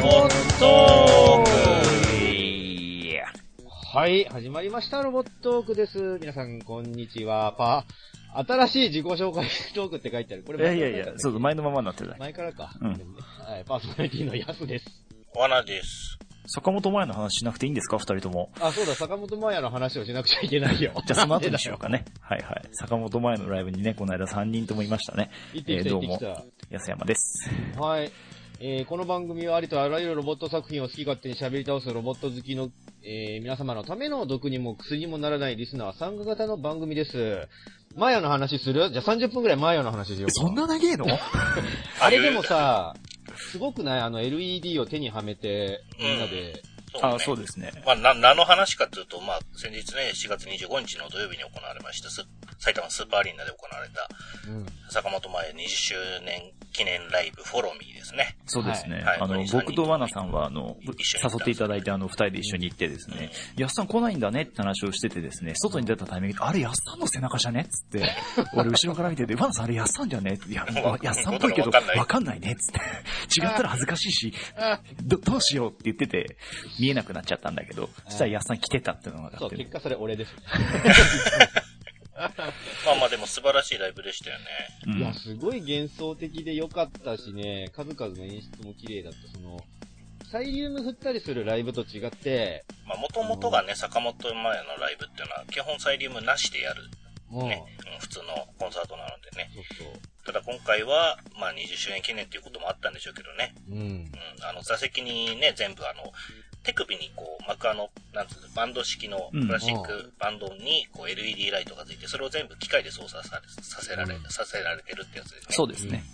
ボットーはい、始まりました、ロボットークです。皆さん、こんにちは。パ新しい自己紹介トークって書いてある。これいやいやいや、そうそう、前のままになってた。前からか。うんはい、パーソナリティのヤスです。罠です。坂本前の話しなくていいんですか？二人とも。あ、そうだ、坂本真也の話をしなくちゃいけないよ。じゃあその後にしようかね。はいはい。坂本前のライブにね、この間3人ともいましたね。行ってきた、えーどうも安山です。た。はい。えーこの番組はありとあらゆるロボット作品を好き勝手に喋り倒すロボット好きの、えー皆様のための毒にも薬にもならないリスナー参加型の番組です。マヤの話する？じゃあ30分くらいマヤの話しようか。そんな長えの？あれでもさ、すごくない？あの LED を手にはめて、みんなで。そう、ね。あ、そうですね。まあ、な、何の話かというと、まあ、先日ね、4月25日の土曜日に行われました、ス埼玉スーパーアリーナで行われた、うん。坂本前20周年記念ライブ、フォローミーですね。そうですね。はい。あの、はい僕とワナさんは、あの、誘っていただいて、あの、二人で一緒に行ってですね、やっさん来ないんだねって話をしててですね、外に出たタイミングで、あれ、やっさんの背中じゃねっつって、俺後ろから見てて、ワナさんあれ、やっさんじゃね？いや、やっさんっぽいけど、わかんない。ねっつって、違ったら恥ずかしいし、ど、どうしようって言ってて、見えなくなっちゃったんだけど、そしたらやっさん来てたっていうのが分そう、かって結果それ俺です。まあまあ、でも素晴らしいライブでしたよね。うんいや、すごい幻想的で良かったしね、数々の演出も綺麗だった。その、サイリウム振ったりするライブと違って、まあ、もともとがね、坂本前のライブっていうのは、基本サイリウムなしでやる、ね、うん普通のコンサートなのでね。そうそう。ただ今回は、まあ、20周年記念っていうこともあったんでしょうけどね。うん。うん、あの、座席にね、全部あの、手首にこう、幕あの、なんつうの、バンド式のうんプラスチックバンドに、こう、LED ライトがついて、それを全部機械で操作されさせられ、うんさせられてるってやつですね。そうですね。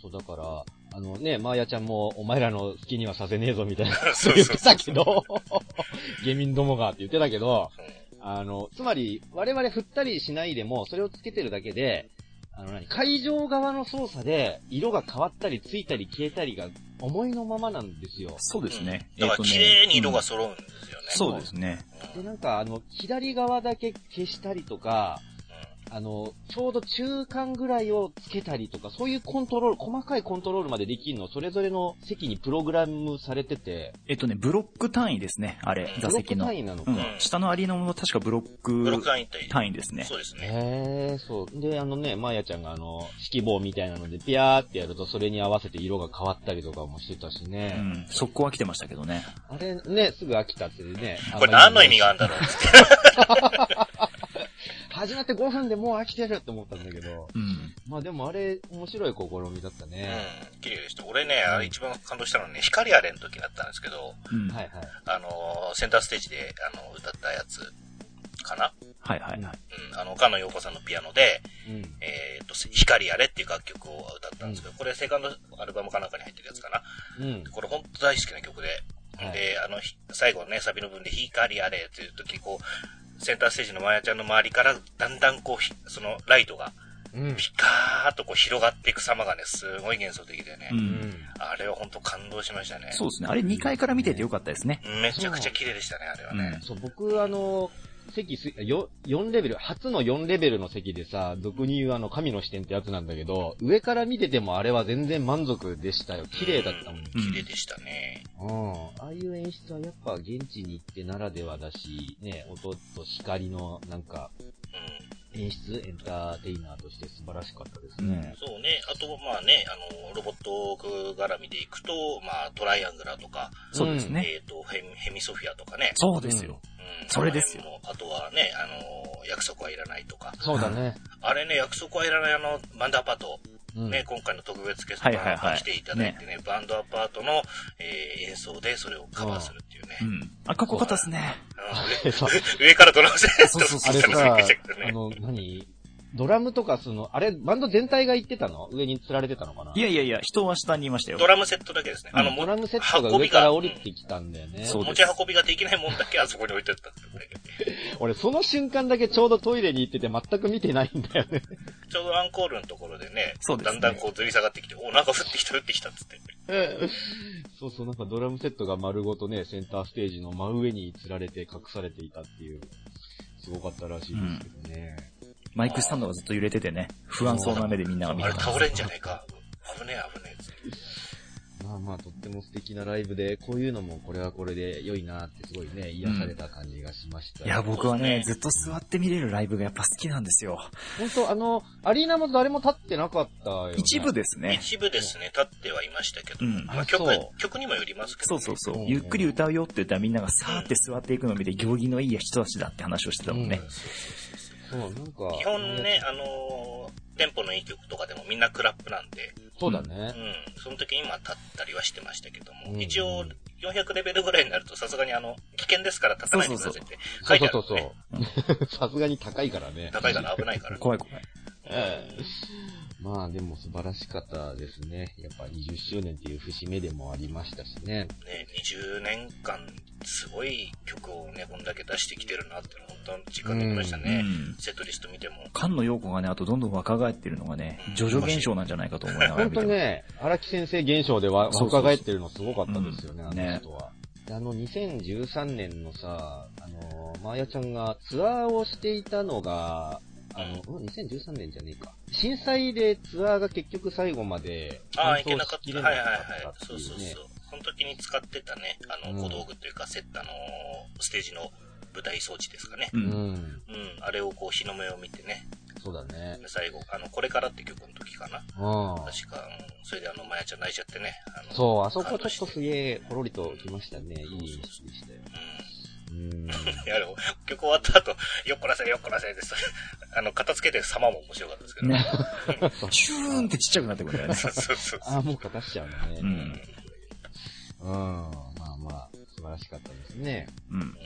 そう、だから、あのね、マーヤちゃんも、お前らの好きにはさせねえぞみたいなうん。そう言って。たけど、ゲミンどもがって言ってたけど、うんあの、つまり、我々振ったりしないでも、それをつけてるだけで、あの何、会場側の操作で、色が変わったり、ついたり消えたりが、思いのままなんですよ。そうですね。だから、綺麗に色が揃うんですよね。そうですね。で、なんか、あの、左側だけ消したりとか、あの、ちょうど中間ぐらいをつけたりとか、そういうコントロール、細かいコントロールまでできるの、それぞれの席にプログラムされてて、えっとね、ブロック単位ですね、あれ、座席のブロック単。位なのか。うん。下のアリーナも確かブロッブロックク単位ですね。そうですね。へえ、そう。で、あのね、まーやちゃんがあの、指揮棒みたいなので、ピャーってやると、それに合わせて色が変わったりとかもしてたしね。うん。速攻は来てましたけどね。あれ、ね、すぐ飽きたってね。これ何の意味があるんだろうって。始まって5分でもう飽きてるって思ったんだけど。うん。まあでもあれ、面白い試みだったね。うん、綺麗でした。俺ね、あれ一番感動したのはね、光あれの時だったんですけど、うん。はいはい。あのーセンターステージで、あの、歌ったやつ、かなはいはいはい。うん、あの、岡野陽子さんのピアノで、うん。えっ、と、光あれっていう楽曲を歌ったんですけど、これセカンドアルバムかなんかに入ってるやつかな。うん。これ本当大好きな曲で、はいで、あの、ひ最後ね、サビの分で光あれっていう時、こう、センターステージのマヤちゃんの周りから、だんだんこうひ、そのライトが、うん。ピカーっとこう広がっていく様がね、すごい幻想的でね、う。うんん。あれは本当感動しましたね。そうですね。あれ2階から見ててよかったですね。めちゃくちゃ綺麗でしたね、あれはね。そう、僕、あの、席す、よ、4レベル、初の4レベルの席でさ、俗に言うあの、神の視点ってやつなんだけど、上から見ててもあれは全然満足でしたよ。綺麗だったもん。うん綺麗でしたね。うん。ああいう演出はやっぱ現地に行ってならではだし、ね、音と光のなんか、うん。演出、エンターテイナーとして素晴らしかったですね。そうね。あと、まあね、あの、ロボット絡みでいくと、まあ、トライアングラーとか、そうですね。えっ、とヘミ、ヘミソフィアとかね。そうですよ。うん。それですよあとはね、あの、約束はいらないとか。そうだね。あれね、約束はいらないあの、バンドアパート、うん。ね、今回の特別ゲストはいはいはいが来ていただいてね、バンドアパートの、えー演奏でそれをカバーするっていうね。うん。あ、かっこよかったですね。上上からドラムセットそうそうそうあれさ。あの、何？ドラムとかその、あれ、バンド全体が行ってたの？上に釣られてたのかな？いやいやいや、人は下にいましたよド。ラムセットだけですね。あの、ドラムセットが上から降りてきたんだよね。そう持ち運びができないもんだけあそこに置いてあったんですよね。俺、その瞬間だけちょうどトイレに行ってて全く見てないんだよね。ちょうどアンコールのところでね、そうですねだんだんこうずり下がってきて、お、なんか降ってきた降ってきたっつって。そうそう、なんかドラムセットが丸ごとね、センターステージの真上に吊られて隠されていたっていう、すごかったらしいですけどね。マイクスタンドがずっと揺れててね、不安そうな目でみんなが見あてた。れ倒れんじゃねえか。危ねえ危ねえ。まあまあ、とっても素敵なライブで、こういうのもこれはこれで良いなってすごいね、癒された感じがしました。いや、僕はね、ねずっと座って見れるライブがやっぱ好きなんですよ。本当あの、アリーナも誰も立ってなかったよ、ね。一部ですね。一部ですね、立ってはいましたけど、うんまあ、曲曲にもよりますけど、ね。そうそうそううん。ゆっくり歌うよって言ったらみんながさーって座っていくのを見て、行儀のいい人たちだって話をしてたもんね。そう、なんか。基本ね、あのーテンポのいい曲とかでもみんなクラップなんで、そうだうね。ん、その時に今立ったりはしてましたけども、うん一応400レベルぐらいになるとさすがにあの、危険ですから立たないでくださいってそう書いてあそうるそう。そう。さすがに高いからね。高いから危ないから。怖い怖い。ええまあでも素晴らしかったですね。やっぱ20周年っていう節目でもありましたしね。ね、20年間、すごい曲をね、こんだけ出してきてるなって、本当に実感できましたうね。ん。セットリスト見ても。菅野陽子がね、あとどんどん若返ってるのがね、徐々現象なんじゃないかと思いながら本。当ね、荒木先生現象で若返ってるのすごかったですよね、うんあの人は。であの、2013年のさ、あの、マーヤちゃんがツアーをしていたのが、あの、うん、2013年じゃねえか。震災でツアーが結局最後までああ、完いけなかった。はいはいはいそうそういうねそう。その時に使ってたね、あの、うん小道具というか、セット、あの、ステージの舞台装置ですかね。う。うんん。うん、あれをこう、日の目を見てね、そうだね。で最後、あの、これからって曲の時かな。うん。確か、うんそれであの、まやちゃん泣いちゃってね。そう、あそこちょっとすげえ、ほろりときましたね。いい演出でしたよ。うん。うん。いや、でも、曲終わった後、よっこらせよっこらせです。あの、片付けてる様も面白かったですけどね。ね。シューンってちっちゃくなってくるんだよね。そうそうそう。ああ、もうかかしちゃうのね。ううんん。うん。まあまあ、素晴らしかったですね。うん。うん、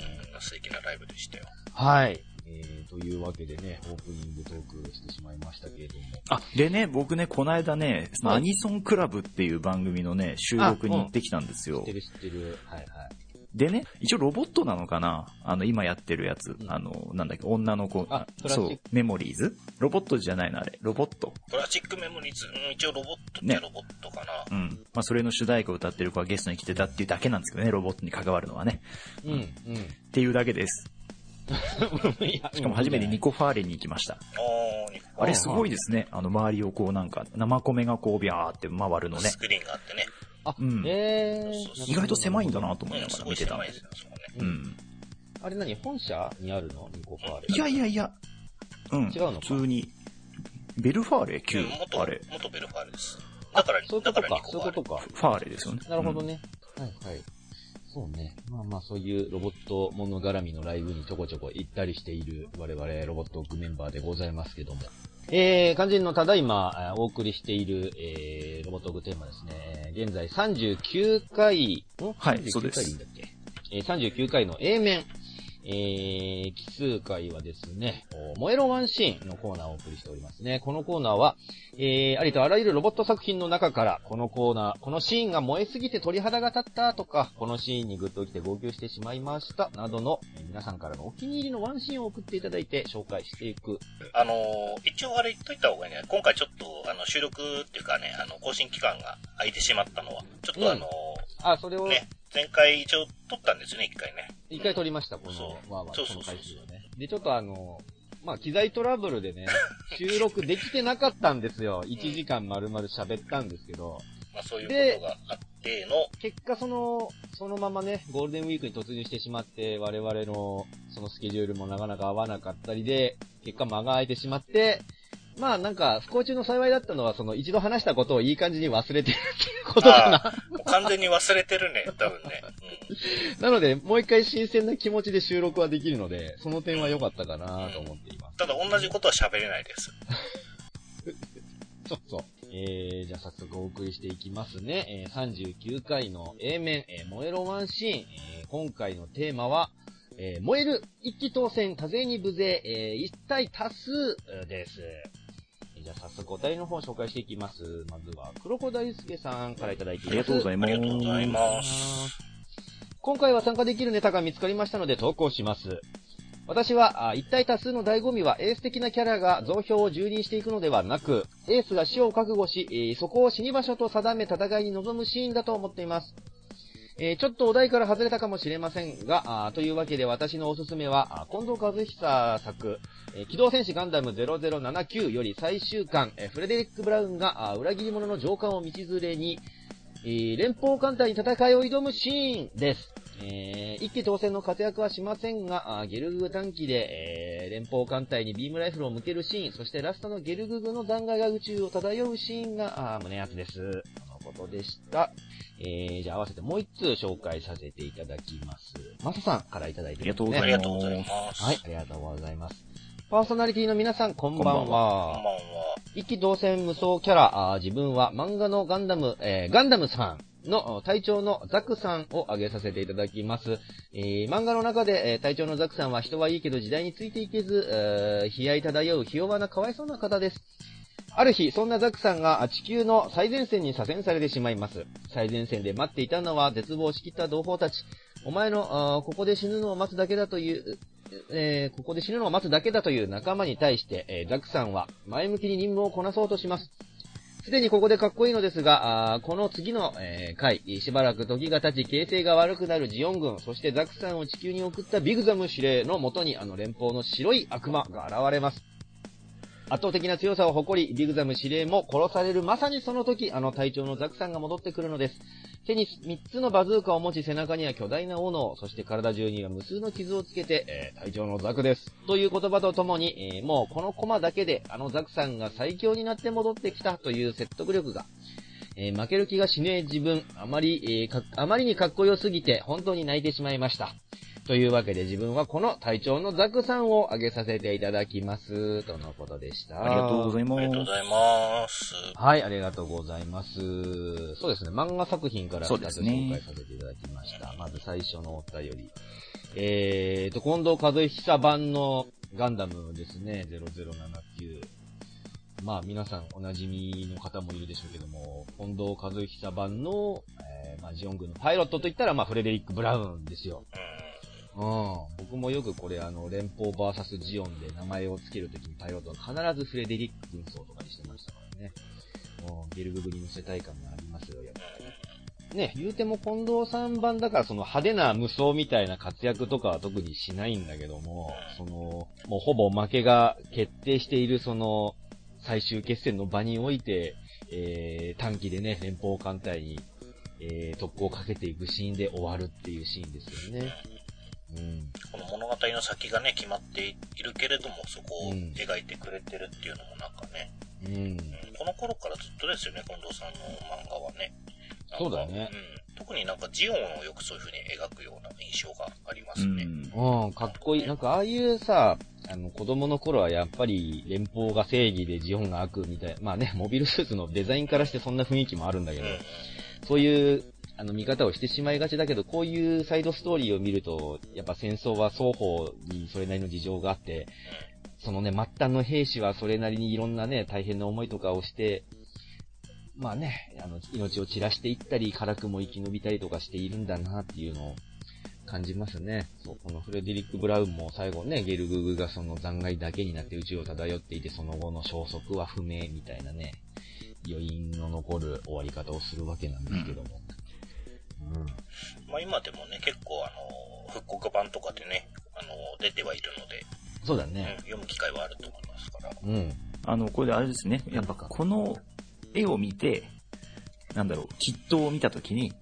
素敵なライブでしたよ。はい。えー、というわけでね、オープニングトークしてしまいましたけれども。あ、でね、僕ね、この間ね、アニソンクラブっていう番組のね、収録に行ってきたんですよ知って。る知ってる。はいはい。でね、一応ロボットなのかな？あの、今やってるやつ。うんあの、なんだっけ、女の子。あそう、メモリーズ？ロボットじゃないの？あれ。ロボット。プラスチックメモリーズ、うん、一応ロボットってロボットかな。うん。まあ、それの主題歌を歌ってる子がゲストに来てたっていうだけなんですけどね、ロボットに関わるのはね。うん、うん。っていうだけです。しかも初めてニコファーレに行きました。あれすごいですね。あの、周りをこうなんか、生米がこうビャーって回るのねス。クリーンがあってね。あ、うんえー。意外と狭いんだなとう思いなんがら見てたんで狭いですよ、そこね。う。うんあれ何本社にあるのニコファーレ。いやいやいや。うん。違うのか普通に。ベルファーレ旧うん元、あれ。元ベルファーレです。だから、そういうことかそういうことか。ファーレですよね。なるほどね。はいはい。そうね。まあまあそういうロボットもの絡みのライブにちょこちょこ行ったりしている我々ロボットオークメンバーでございますけども。えー、肝心のただいまお送りしている、えー、ロボットオークテーマですね。現在39回、ん？はい39そうですえー、39回の A 面。えー、奇数回はですね、お燃えろワンシーンのコーナーをお送りしておりますね。このコーナーは、えー、ありとあらゆるロボット作品の中から、このコーナー、このシーンが燃えすぎて鳥肌が立ったとか、このシーンにグッと来て号泣してしまいました、などの、えー皆さんからのお気に入りのワンシーンを送っていただいて紹介していく。あのー一応あれ言っといた方がいいね。今回ちょっと、あの、収録っていうかね、あの、更新期間が空いてしまったのは、ちょっとあのあ、それをー、ね、前回一応撮ったんですよね、一回ね。一回撮りました、こその、うわーわー、このそうそうそう回数をね。で、ちょっとあの、まあ、機材トラブルでね、収録できてなかったんですよ。1時間丸々喋ったんですけど、まあそういうことがあっての、結果その、そのままね、ゴールデンウィークに突入してしまって、我々のそのスケジュールもなかなか合わなかったりで、結果間が空いてしまって、まあなんか、不幸中の幸いだったのは、その一度話したことをいい感じに忘れてるっていうことかな。完全に忘れてるね、多分ね。なので、もう一回新鮮な気持ちで収録はできるので、その点は良かったかなと思っています。ただ同じことは喋れないです。そうそう。えー、じゃあ早速お送りしていきますね。えー、39回の A 面、えー、燃えろワンシーン。えー、今回のテーマは、えー、燃える一気当選多勢に無勢、えー、一体多数です。えーじゃあ早速お便りの方を紹介していきます。まずは、黒子大輔さんからいただいています。ありがとうございあます。りがとうございます。今回は参加できるネタが見つかりましたので投稿します。私は、あ一体多数の醍醐味はエース的なキャラが増票を蹂躙していくのではなく、エースが死を覚悟し、えーそこを死に場所と定め戦いに臨むシーンだと思っています。えーちょっとお題から外れたかもしれませんが、あというわけで私のおすすめは、近藤和久作、えー機動戦士ガンダム0079より最終巻、えーフレデリック・ブラウンが裏切り者の上官を道連れに、えー連邦艦隊に戦いを挑むシーンです。えー一騎当選の活躍はしませんが、ゲルググ短期で、えー連邦艦隊にビームライフルを向けるシーン、そしてラストのゲルググの弾劾が宇宙を漂うシーンが、あ胸熱です。ことでした。えー、じゃあ合わせてもう一通紹介させていただきます。マサさんからいただいてます、ね。ありがとうございます。はい、ありがとうございます。パーソナリティの皆さん、こんばんは。こんばんは。一気同戦無双キャラ、あー自分は漫画のガンダム、えーガンダムさんのあ隊長のザクさんを挙げさせていただきます。えー漫画の中で、えー隊長のザクさんは人はいいけど時代についていけず、えー悲哀漂うひ弱なかわいそうな方です。ある日、そんなザクさんが地球の最前線に左遷されてしまいます。最前線で待っていたのは絶望しきった同胞たち。お前の、ここで死ぬのを待つだけだという、えーここで死ぬのを待つだけだという仲間に対して、えーザクさんは前向きに任務をこなそうとします。すでにここでかっこいいのですが、あこの次の、えー回、しばらく時が経ち、形勢が悪くなるジオン軍、そしてザクさんを地球に送ったビグザム司令のもとに、あの連邦の白い悪魔が現れます。圧倒的な強さを誇り、ビグザム司令も殺されるまさにその時、あの隊長のザクさんが戻ってくるのです。手に3つのバズーカを持ち、背中には巨大な斧を、そして体中には無数の傷をつけて、えー隊長のザクです。という言葉とともに、えーもうこのコマだけで、あのザクさんが最強になって戻ってきたという説得力が、えー負ける気がしねえ自分、あまり、えーあまりにかっこよすぎて、本当に泣いてしまいました。というわけで自分はこの隊長のザクさんを挙げさせていただきます。とのことでした。ありがとうございありがとうごまざいます。はい、ありがとうございます。そうですね、漫画作品からそうですね紹介させていただきました。まず最初のお便り。えーと、近藤和久版のガンダムですね、0079。まあ皆さんお馴染みの方もいるでしょうけども、近藤和久版の、えーまあジオン軍のパイロットといったら、まあフレデリック・ブラウンですよ。うん。うん。僕もよくこれあの、連邦 VS ジオンで名前を付けるときにパイロットは必ずフレデリック軍曹とかにしてましたからね。うん。ゲルググに乗せたい感がありますよ、やっぱり。ね、言うても近藤さん版だからその派手な無双みたいな活躍とかは特にしないんだけども、その、もうほぼ負けが決定しているその、最終決戦の場において、えー、短期でね、連邦艦隊に、えー、特攻をかけていくシーンで終わるっていうシーンですよね。うん。この物語の先がね、決まっているけれども、そこをうん描いてくれてるっていうのもなんかね、うん。うんこの頃からずっとですよね、近藤さんの漫画はね。そうだねうん。特になんかジオンをよくそういう風に描くような印象がありますね。ん。うん、かっこいい。なんか、ああいうさ、あの、子供の頃はやっぱり、連邦が正義でジオンが悪みたいな。まあね、モビルスーツのデザインからしてそんな雰囲気もあるんだけど、うんうん。そういう、あの、見方をしてしまいがちだけど、こういうサイドストーリーを見ると、やっぱ戦争は双方にそれなりの事情があって、そのね、末端の兵士はそれなりにいろんなね、大変な思いとかをして、まあね、あの、命を散らしていったり、辛くも生き延びたりとかしているんだなっていうのを感じますね。そう、このフレデリック・ブラウンも最後ね、ゲルググがその残骸だけになって宇宙を漂っていて、その後の消息は不明みたいなね、余韻の残る終わり方をするわけなんですけども。うん。まあ今でもね、結構あの、復刻版とかでね、あの、出てはいるので、うんそうだね。読む機会はあると思いますから。うん。あの、これであれですね。やっぱこの絵を見て、なんだろう、キットを見たときに、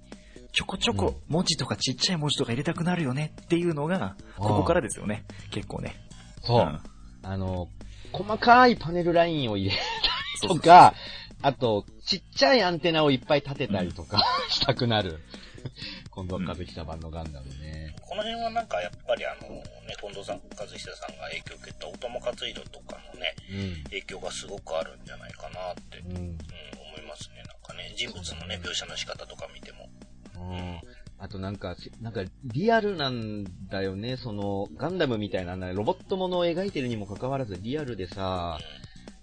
ちょこちょこ文字とかちっちゃい文字とか入れたくなるよねっていうのが、ここからですよね。結構ね。そう。んあの、細かいパネルラインを入れそうそうとか、あと、ちっちゃいアンテナをいっぱい立てたりとか、したくなる。今度は和久版のガンダムね。この辺はなんかやっぱりあの、ね、近藤さん、和久さんが影響を受けたオトモ活移動とかのね、影響がすごくあるんじゃないかなって、うん。うん。うん、思いますね。なんかね、人物のね、描写の仕方とか見ても。うんあとなんか、なんか、リアルなんだよね。その、ガンダムみたいな、ロボットものを描いてるにもかかわらず、リアルでさ、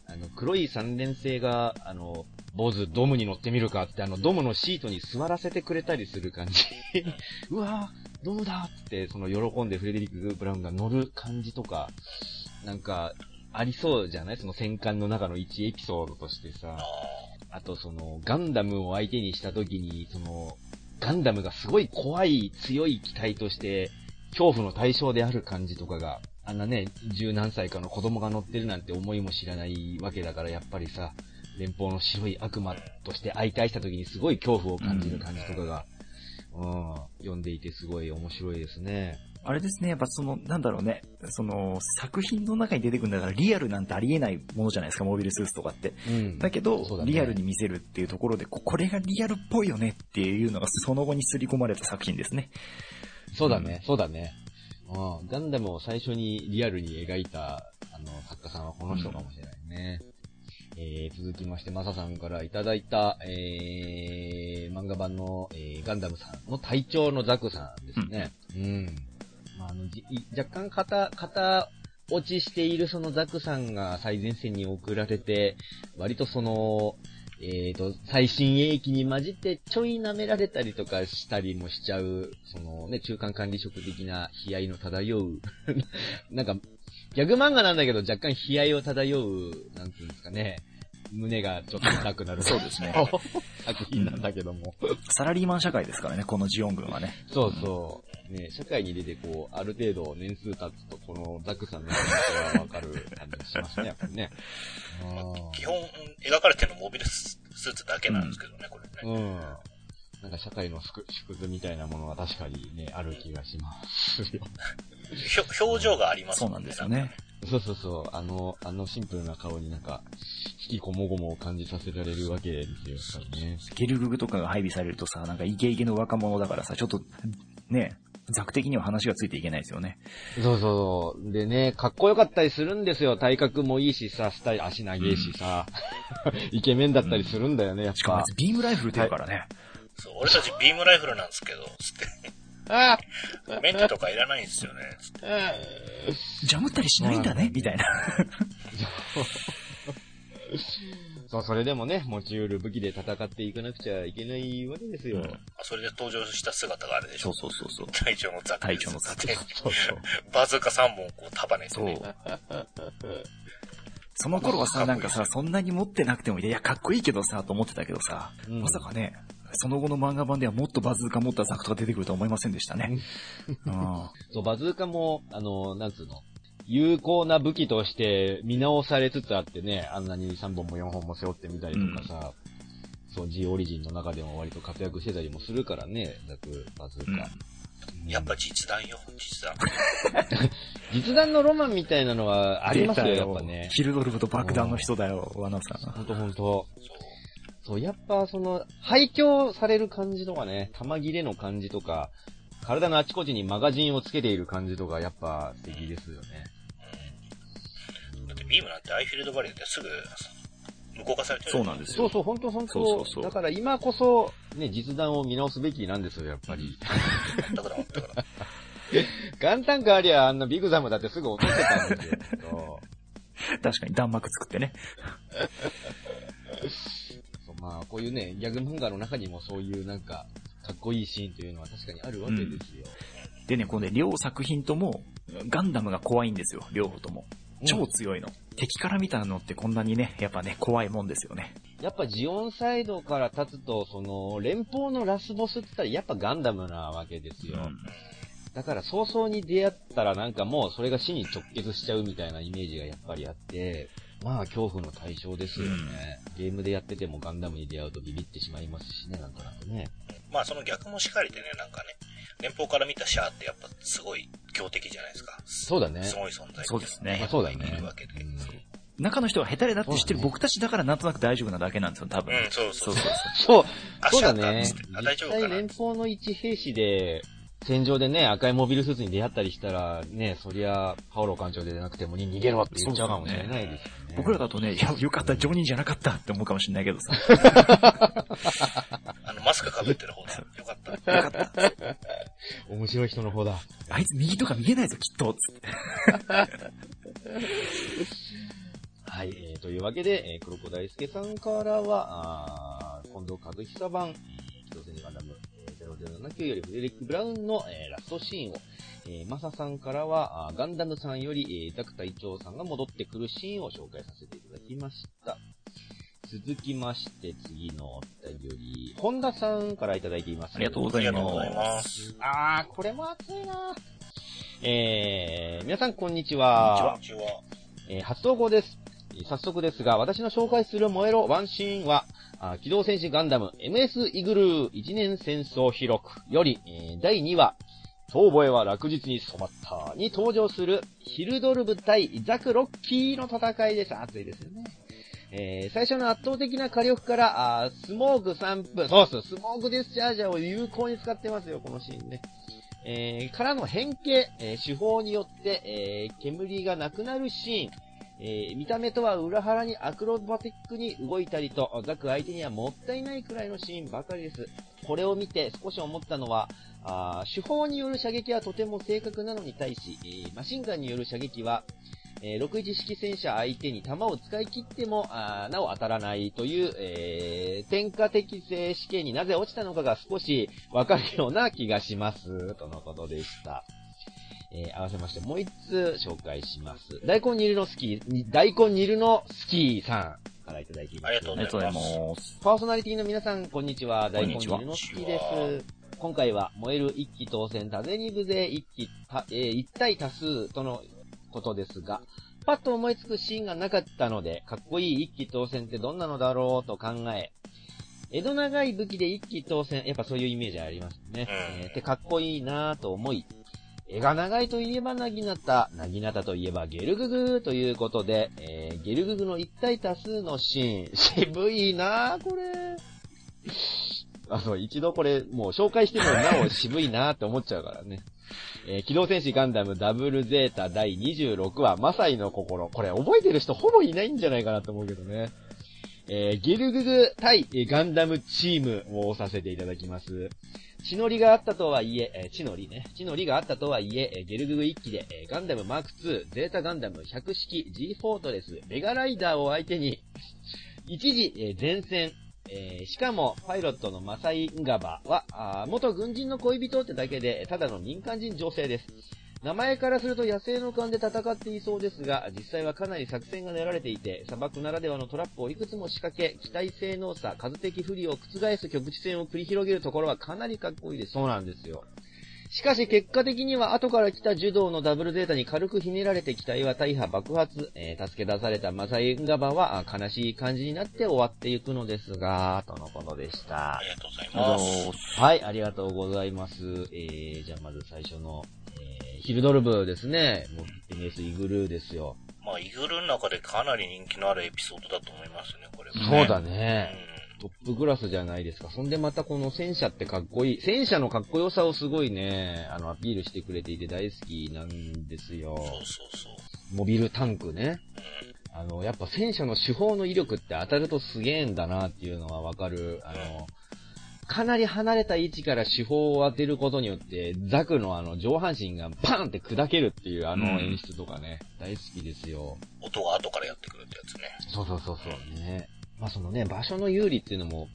あの、黒い三連星が、あの、坊主ドムに乗ってみるかって、あの、ドムのシートに座らせてくれたりする感じ。うわぁ、ドムだって、その、喜んでフレデリック・ブラウンが乗る感じとか、なんか、ありそうじゃない？その戦艦の中の一エピソードとしてさ。あとその、ガンダムを相手にした時に、その、ガンダムがすごい怖い、強い機体として、恐怖の対象である感じとかが、あんなね、十何歳かの子供が乗ってるなんて思いも知らないわけだから、やっぱりさ、連邦の白い悪魔として相対した時にすごい恐怖を感じる感じとかが、うん、読んでいてすごい面白いですね。あれですね、やっぱその、なんだろうね、その、作品の中に出てくるんだからリアルなんてありえないものじゃないですか、モビルスーツとかって。うん。だけど、ねリアルに見せるっていうところで、ここれがリアルっぽいよねっていうのがその後に刷り込まれた作品ですね。そうだね、そうだね。うん。ガンダムを最初にリアルに描いた、あの、作家さんはこの人かもしれないね。えー、続きまして、マサさんからいただいた、えー、漫画版の、えー、ガンダムさんの隊長のザクさんですね。うん。まあ、あの、じい若干肩、肩落ちしているそのザクさんが最前線に送られて、割とその、えーと、最新鋭機に混じってちょい舐められたりとかしたりもしちゃう、そのね、中間管理職的な悲哀の漂う、なんか、ギャグ漫画なんだけど若干悲哀を漂う、なんていうんですかね、胸がちょっと痛くなる。そうですね。作品なんだけども。サラリーマン社会ですからね、このジオン軍はね。そうそう。ね、社会に出てこう、ある程度年数経つと、このザクさんの気持ちがわかる感じがしますね、やっぱりね。基本、描かれてるのモビルスーツだけなんですけどね、これね。うん。なんか社会の縮縮図みたいなものが確かにね、ある気がしますよ。ひょ表情がありますもそうなんですよ。ね。そうそうそう。あの、あのシンプルな顔になんか、引きこもごもを感じさせられるわけですよ、ね。ゲルググとかが配備されるとさ、なんかイケイケの若者だからさ、ちょっと、ね、ザク的には話がついていけないですよね。そうそう。でね、かっこよかったりするんですよ。体格もいいしさ、スタイル、足長いしさ、イケメンだったりするんだよね、やっぱしかもビームライフル出るからね。そう、俺たちビームライフルなんですけど、つあって、メンテとかいらないんですよね、つって。あジャムったりしないんだね、みたいな。そう、それでもね、持ち得る武器で戦っていかなくちゃいけないわけですよ。うんあそれで登場した姿があるでしょ。そうそうそうそう。隊長のザク。隊長のザクでそうそう。バズーカ3本こう束ねてそうね。。その頃はさ、なんかさ、そんなに持ってなくてもいい。いや、かっこいいけどさ、と思ってたけどさ、うんまさかね、その後の漫画版ではもっとバズーカ持ったザクとか出てくるとは思いませんでしたね。うん。そう、バズーカも、あの、なんつうの、有効な武器として見直されつつあってね、あんなに3本も4本も背負ってみたりとかさ、そう、G オリジンの中でも割と活躍してたりもするからね、ザク、バズーカ。やっぱ実弾よ、実弾。実弾のロマンみたいなのはありますよ、やっぱね。ヒルドルフと爆弾の人だよ、ワナさん。ほんとほんと。そう。そう、やっぱその、廃墟される感じとかね、弾切れの感じとか、体のあちこちにマガジンをつけている感じとか、やっぱ素敵ですよね。うん。だってビームなんてアイフィールドバレーですぐ無効化されてる。そうなんですよ。そうそう、ほんとほんと。そうそうそうだから今こそ、ね、実弾を見直すべきなんですよ、やっぱり。だから、だから。元旦がありゃあんなビグザムだってすぐ落としてたんですよ。確かに弾幕作ってね。まあ、こういうね、ギャグ漫画の中にもそういうなんか、かっこいいシーンというのは確かにあるわけですよ。でね、このね、両作品とも、ガンダムが怖いんですよ、両方とも。超強いの。敵から見たのってこんなにね、やっぱね、怖いもんですよね。やっぱジオンサイドから立つと、その、連邦のラスボスって言ったらやっぱガンダムなわけですよ。うんだから早々に出会ったらなんかもうそれが死に直結しちゃうみたいなイメージがやっぱりあって、まあ恐怖の対象ですよね。ゲームでやっててもガンダムに出会うとビビってしまいますしね、なんとなくね。まあその逆もしかりでね、なんかね、連邦から見たシャアってやっぱすごい強敵じゃないですか。そうだね。すごい存在。そうですねまあそうだねいるわけで。うん中の人は下手でだって知ってるそうだね僕たちだからなんとなく大丈夫なだけなんですよ、多分。うん、そうそうそう。そう、あそうだね実夫かな際連邦の一兵士で、戦場でね、赤いモビルスーツに出会ったりしたら、ね、そりゃ、パオロ艦長でなくてもに逃げろって言っちゃうかもしれないですよね。僕らだとね、いや、よかった、ジョニーじゃなかったって思うかもしれないけどさ。あの、マスク被ってる方だ。よかった。よかった。面白い人の方だ。あいつ右とか見えないぞ、きっと。つって。はい、えー、というわけで、えー、黒子大輔さんからは、あー近藤和久版、えー機動戦士ガンダム、えー0079よりフレデリック・ブラウンの、えーラストシーンを、えーマサさんからは、ガンダムさんより、えーザク隊長さんが戻ってくるシーンを紹介させていただきました。続きまして、次のお便り、本田さんからいただいています。ありがとうございま。す。あー、これも熱いなえー、皆さんこんにちは。こんにちは。えー初投稿です。早速ですが、私の紹介する燃えろワンシーンは、機動戦士ガンダム MS イグルー一年戦争記録より、え第2話、遠吠えは落日に染まったに登場するヒルドルブ対ザク・ロッキーの戦いです。熱いですよね。えー最初の圧倒的な火力から、あスモーク3分、そうそう、スモークディスチャージャーを有効に使ってますよ、このシーンね。えーからの変形、えー手法によって、えー煙がなくなるシーン、えー見た目とは裏腹にアクロバティックに動いたりと、ザク相手にはもったいないくらいのシーンばかりです。これを見て少し思ったのは、あ手法による射撃はとても正確なのに対し、えーマシンガンによる射撃は、えー61式戦車相手に弾を使い切っても、あなお当たらないという、えー、点火適正試験になぜ落ちたのかが少しわかるような気がします。とのことでした。えー合わせましてもう一つ紹介します。大根煮るのスキー、に大根煮るのスキーさんからいただいています。ありがとうございます。パーソナリティの皆さん、こんにちは。大根煮るのスキーです。今回は、燃える一気当選多勢二部勢一気、たえー一対多数とのことですが、パッと思いつくシーンがなかったので、かっこいい一気当選ってどんなのだろうと考え、江戸長い武器で一気当選、やっぱそういうイメージありますね。うんえーで、かっこいいなぁと思い、絵が長いといえばなぎなた、なぎなたといえばゲルググということで、えーゲルググの一体多数のシーン、渋いなぁ、これ。あの、一度これ、もう紹介してもなお渋いなぁって思っちゃうからね。えー機動戦士ガンダムダブルゼータ第26話、マサイの心。これ覚えてる人ほぼいないんじゃないかなと思うけどね。えーゲルググ対ガンダムチームをさせていただきます。血のりがあったとはいえ、えー血のりね。血のりがあったとはいえ、えーゲルググ一機で、えーガンダムマーク2、ゼータガンダム100式 G フォートレス、メガライダーを相手に、一時、え前線、えしかも、パイロットのマサイ・ンガバは、元軍人の恋人ってだけで、ただの民間人女性です。名前からすると野生の勘で戦っていそうですが、実際はかなり作戦が練られていて、砂漠ならではのトラップをいくつも仕掛け、機体性能差、数的不利を覆す局地戦を繰り広げるところはかなりかっこいいです。そうなんですよ。しかし結果的には後から来た柔道のダブルデータに軽くひねられて機体は大破爆発、えー助け出されたマサインガバはあ悲しい感じになって終わっていくのですが、とのことでしたあ。りがとうございます。はい、ありがとうございます。えー、じゃあまず最初の、えー、ヒルドルブですね。もう MS イグルーですよ。まあ、イグルの中でかなり人気のあるエピソードだと思いますね、これはね。そうだうね。ん。トップクラスじゃないですか。そんでまたこの戦車ってかっこいい。戦車のかっこよさをすごいね、あの、アピールしてくれていて大好きなんですよ。そうそうそう。モビルタンクね。うん。あの、やっぱ戦車の手法の威力って当たるとすげえんだなっていうのはわかる。あの、かなり離れた位置から手法を当てることによって、ザクのあの上半身がパーンって砕けるっていうあの演出とかね、大好きですよ。音が後からやってくるってやつね。そうそうそうそうね。まあそのね、場所の有利っていうのも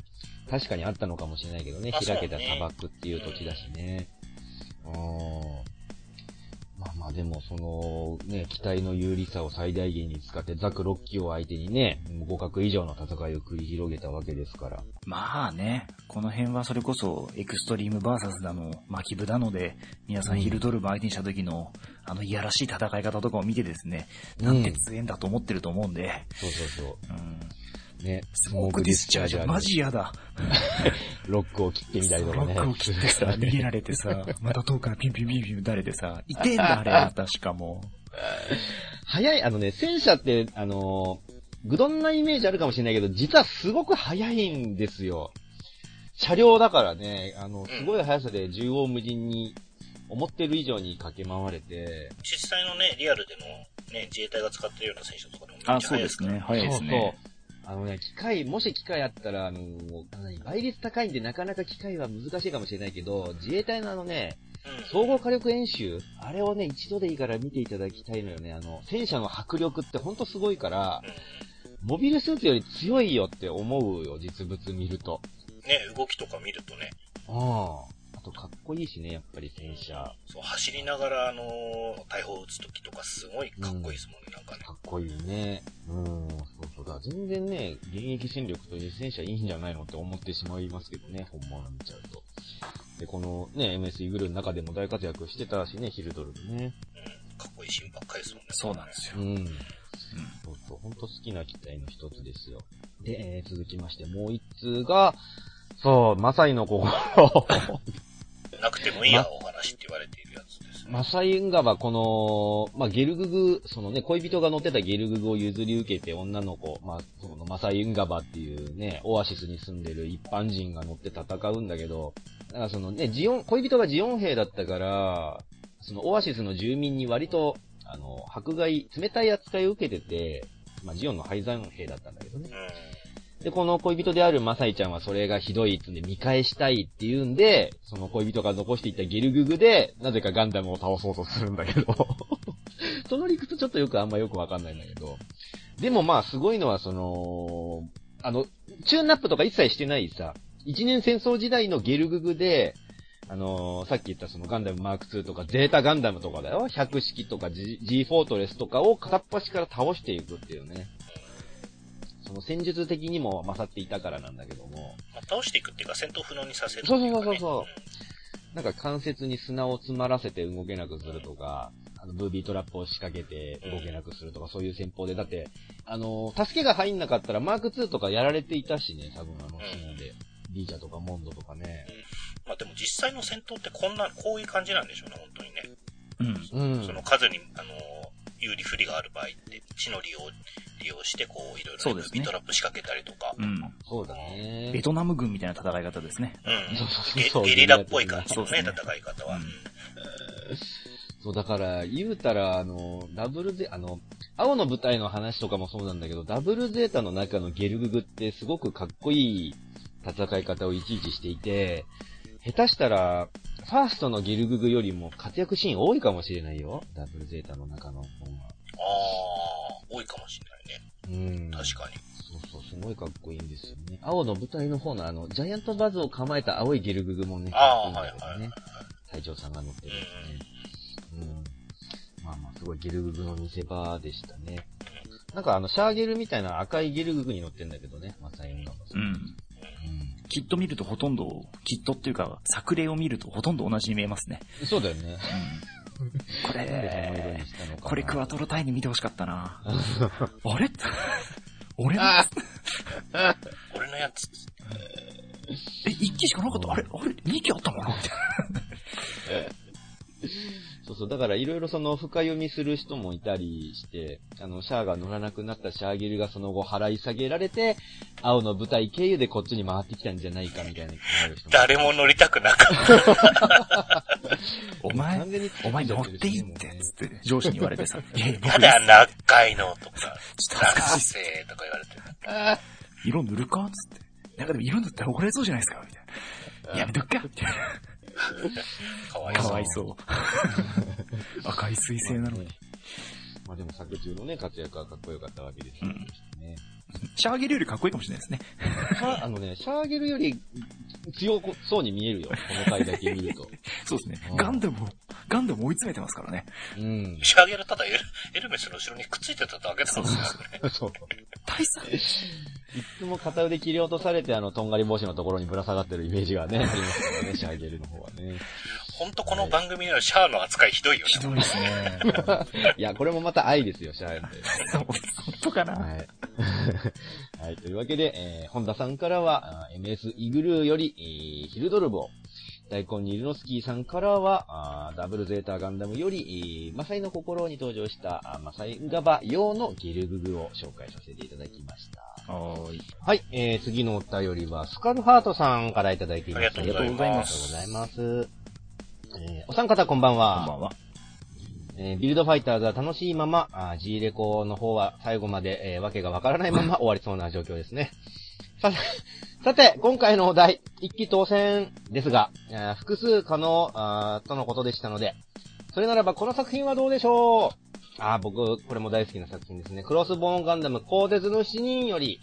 確かにあったのかもしれないけどね、あ開けたそうね砂漠っていう土地だしね。うん。まあまあでもそのね、機体の有利さを最大限に使ってザク6機を相手にね、互角以上の戦いを繰り広げたわけですから。まあね、この辺はそれこそエクストリームバーサスだの、マキブなので、皆さうんんヒルドルブ相手にした時の、あのいやらしい戦い方とかを見てですね、うんなんて強えんだと思ってると思うんで、そうそうそうん。う。ね、スモークディスチャージャー、マジ嫌だ。ロックを切ってみたりとロかね。ックを切ってさ、逃げられてさ、また遠くからピンピンピンピン撃たれてさ、痛えんだあれ、またしかも。早い、あのね、戦車って、あのー、ぐどんなイメージあるかもしれないけど、実はすごく速いんですよ。車両だからね、あの、すごい速さで縦横無尽に、思ってる以上に駆け回れて、実際のね、リアルでのね、自衛隊が使ってるような戦車とかでもめっちゃあ、そう速いからですね。早いですね。そうそう。あのね、機械、もし機械あったら、あの何倍率高いんでなかなか機械は難しいかもしれないけど、自衛隊のあのね、うん。総合火力演習、あれをね、一度でいいから見ていただきたいのよね。あの、戦車の迫力ってほんとすごいから、モビルスーツより強いよって思うよ、実物見ると。うん。ね、動きとか見るとね、ああ。あとかっこいいしね、やっぱり戦車。そう、走りながら、あのー大砲撃つときとかすごいかっこいいですもんね、なんかね。かっこいいね。うん、そうそうだ。全然ね、現役戦力として戦車いいんじゃないのって思ってしまいますけどね、本物見ちゃうと。で、このね、MS イグルーの中でも大活躍してたしね、ヒルドルブね。うん。かっこいいシーンばっかりですもんね。そうなんですよ。うん。そうそう。ほんと好きな機体の一つですよ。で、えー、続きまして、もう一通が、そう、マサイの心。なくてもいいやお話って言われているやつですね。マサイ運河はこの、まあ、ゲルググ、そのね、恋人が乗ってたゲルググを譲り受けて女の子、まあ、そのマサイ運河っていうね、オアシスに住んでる一般人が乗って戦うんだけど、だからそのね、ジオン、恋人がジオン兵だったから、そのオアシスの住民に割と、あの、迫害、冷たい扱いを受けてて、まあ、ジオンの廃山兵だったんだけどね。うで、この恋人であるマサイちゃんはそれがひどいっつんで見返したいって言うんで、その恋人が残していったゲルググで、なぜかガンダムを倒そうとするんだけど、その理屈ちょっとよくあんまよくわかんないんだけど、でもまあすごいのはその、あの、チューンナップとか一切してないさ、一年戦争時代のゲルググで、あのーさっき言ったそのガンダムマーク2とかゼータガンダムとかだよ。100式とか G, G フォートレスとかを片っ端から倒していくっていうね。その戦術的にも勝っていたからなんだけども、まあ、倒していくっていうか戦闘不能にさせるね、そうそうそうそうなんか関節に砂を詰まらせて動けなくするとか、あの、ブービートラップを仕掛けて動けなくするとか、そういう戦法で、だって、あの、助けが入んなかったらマーク2とかやられていたしね、多分あの、シーンで。リージャとかモンドとかね。まあでも実際の戦闘ってこんな、こういう感じなんでしょうね、本当にね。うん。うん。その数に、あの、有利不利がある場合って、地の利用、利用して、こう、いろいろね、そうですねビトラップ仕掛けたりとか。うん。そうだね。ベトナム軍みたいな戦い方ですね。うんそうそうそうゲ。ゲリラっぽい感じですね戦い方は。うんそう、だから、言うたら、あの、ダブルゼ、あの、青の舞台の話とかもそうなんだけど、ダブルゼータの中のゲルググってすごくかっこいい戦い方をいちいちしていて、下手したら、ファーストのゲルググよりも活躍シーン多いかもしれないよ。ダブルゼータの中の本は。ああ、多いかもしれないね。うん。確かに。そうそう、すごいかっこいいんですよね。青の舞台の方のあの、ジャイアントバズを構えた青いゲルググもね、ああ、はいはいね。隊長さんが乗ってるやつね。うん。まあまあ、すごいゲルググの見せ場でしたね。なんかあの、シャーゲルみたいな赤いゲルググに乗ってんだけどね、キット見るとほとんど、キットっていうか、作例を見るとほとんど同じに見えますね。そうだよね。うん。これ。これクワトロタイに見てほしかったな。あれ？俺の？あ俺のやつ、え、一機しかなかった？あれ？あれ？二機あったのかな？みたいそうそう、だからいろいろその深読みする人もいたりして、あの、シャアが乗らなくなったシャアゲルがその後払い下げられて、青の舞台経由でこっちに回ってきたんじゃないかみたいな。誰も乗りたくなかった。お前お前乗っていいって、つって、上司に言われてさ、いやいや、僕、ただ長いのとか、ちょっと恥ずかしいとか言われて。あ色塗るかつって。なんかでも色塗ったら怒られそうじゃないですかみたいな。やめとくかみたいな。かわいそう。かわいそう。赤い彗星なのに。まあでも作中のね、活躍はかっこよかったわけですよね。シャーゲルよりかっこいいかもしれないですね。シャあのね、シャーゲルより強そうに見えるよ、この回だけ見ると。そうですねうん。ガンダムを、ガンダムを追い詰めてますからね。うん。仕上げるただエルエルメスの後ろにくっついてただけだもんね。そう。大差。いつも片腕切り落とされて、あの、とんがり帽子のところにぶら下がってるイメージがね、ありますからね、シャーゲルの方はね。ほんとこの番組のシャアの扱いひどいよね。ひどいですね。いや、これもまた愛ですよ、シャーゲル。本当かな？はい。はい、というわけで、えー、本田さんからは、MS イグルーより、えーヒルドルボ大根ニルノスキーさんからは、ダブルゼータガンダムより、えーマサイの心に登場した、マサイガバ用のゲルググを紹介させていただきました。はーい。はい、えー、次のお便りは、スカルハートさんからいただいています。ありがとうございますありがとうございます。えー、お三方こんばんは。こんばんは。えービルドファイターズは楽しいまま、あー G レコの方は最後まで、えーわけがわからないまま 終わりそうな状況ですね。さて、さて、今回のお題、一気当選ですが、えー複数可能とのことでしたので、それならばこの作品はどうでしょう？あー僕、これも大好きな作品ですね。クロスボーンガンダム鋼鉄の死人より、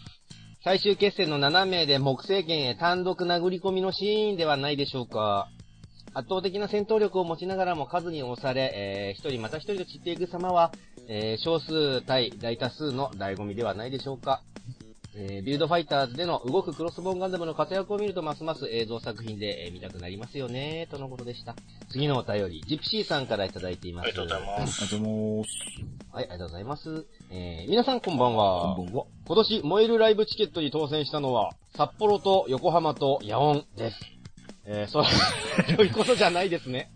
最終決戦の7名で木星圏へ単独殴り込みのシーンではないでしょうか。圧倒的な戦闘力を持ちながらも数に押され、えー一人また一人と散っていく様は、えー少数対大多数の醍醐味ではないでしょうか。えービルドファイターズでの動くクロスボーンガンダムの活躍を見るとますます映像作品で、えー見たくなりますよね、とのことでした。次のお便り、ジプシーさんからいただいています。ありがとうございます。ありがとうございます。はい、ありがとうございます。えー、皆さんこんばんは。こんばんは。今年燃えるライブチケットに当選したのは、札幌と横浜と野音です。えー、そう、そういうことじゃないですね。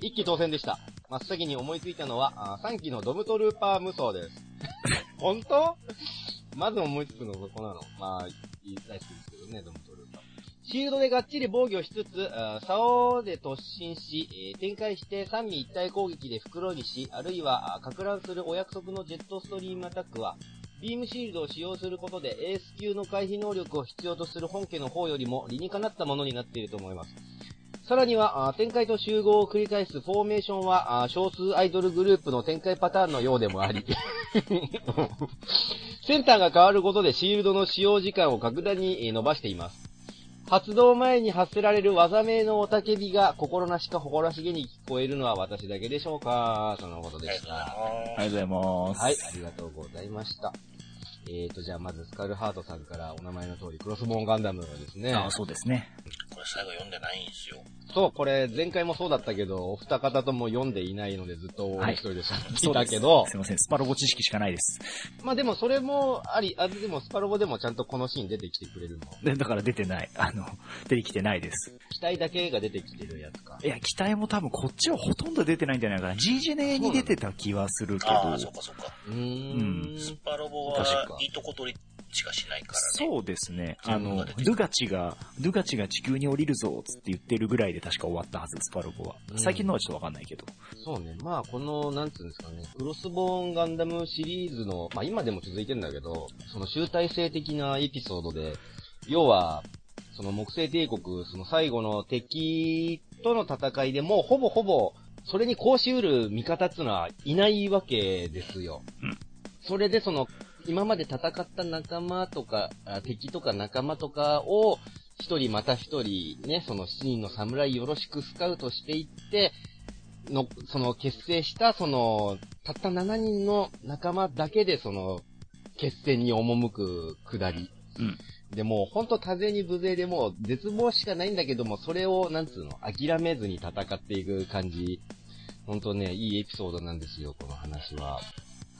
一期当選でした。真っ先に思いついたのは、3期のドムトルーパー無双です。本当？まず思いつくのがここなの。まあ、大好きですけどね、ドムトルーパー。シールドでがっちり防御しつつ、竿で突進し、えー展開して三味一体攻撃で袋にし、あるいは、か乱するお約束のジェットストリームアタックは、ビームシールドを使用することでエース級の回避能力を必要とする本家の方よりも理にかなったものになっていると思います。さらには、展開と集合を繰り返すフォーメーションは、少数アイドルグループの展開パターンのようでもあり、センターが変わることでシールドの使用時間を格段に伸ばしています。発動前に発せられる技名のおたけびが心なしか誇らしげに聞こえるのは私だけでしょうかとのことでした。ありがとうございます。はい、ありがとうございました。えーと、じゃあまずスカルハートさんからお名前の通り、クロスボーンガンダムですね。あそうですね。これ最後読んでないんですよ。そう、これ前回もそうだったけど、お二方とも読んでいないのでずっとはい一人で喋ってそいうたですけど、すいません、スパロボ知識しかないです。まあでもそれもあり、あ、でもスパロボでもちゃんとこのシーン出てきてくれるの。でだから出てない。あの、出てきてないです。機体だけが出てきてるやつかい。や、機体も多分こっちはほとんど出てないんじゃないかな。G ジェネに出てた気はするけど。ああ、そっかそっか。うーん。スパロボ確かは、いいとこ取りしかしないからね。そうですね。あの、自分が出てルガチが、ルガチが地球に降りるぞ、つって言ってるぐらいで確か終わったはず、スパロボはう。ん最近のはちょっとわかんないけど。そうね。まあ、この、なんつうんですかね、クロスボーンガンダムシリーズの、まあ今でも続いてんだけど、その集大成的なエピソードで、要は、その木星帝国、その最後の敵との戦いでもうほぼほぼ、それにこうしうる味方っていうのはいないわけですよ。うんそれでその、今まで戦った仲間とか、あ敵とか仲間とかを、一人また一人ね、その七人の侍よろしくスカウトしていって、の、その結成した、その、たった7人の仲間だけで、その、決戦に赴くくだり。うん。で、もうほんと多勢に無勢でもう絶望しかないんだけども、それを、なんつうの、諦めずに戦っていく感じ。ほんとね、いいエピソードなんですよ、この話は。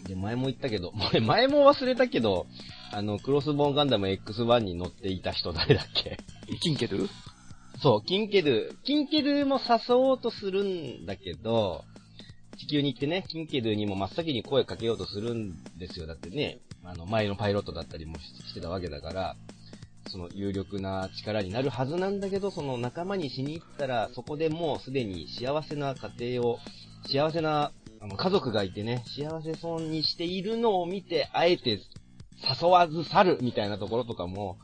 で、前も言ったけど、前前も忘れたけど、あの、クロスボーンガンダム X1 に乗っていた人誰だっけ？キンケルそう、キンケル。キンケルも誘おうとするんだけど、地球に行ってね、キンケルにも真っ先に声かけようとするんですよ。だってね、あの、前のパイロットだったりもししてたわけだから、その有力な力になるはずなんだけど、その仲間にしに行ったら、そこでもうすでに幸せな家庭を、幸せなあの家族がいてね、幸せそうにしているのを見て、あえて誘わず去るみたいなところとかも、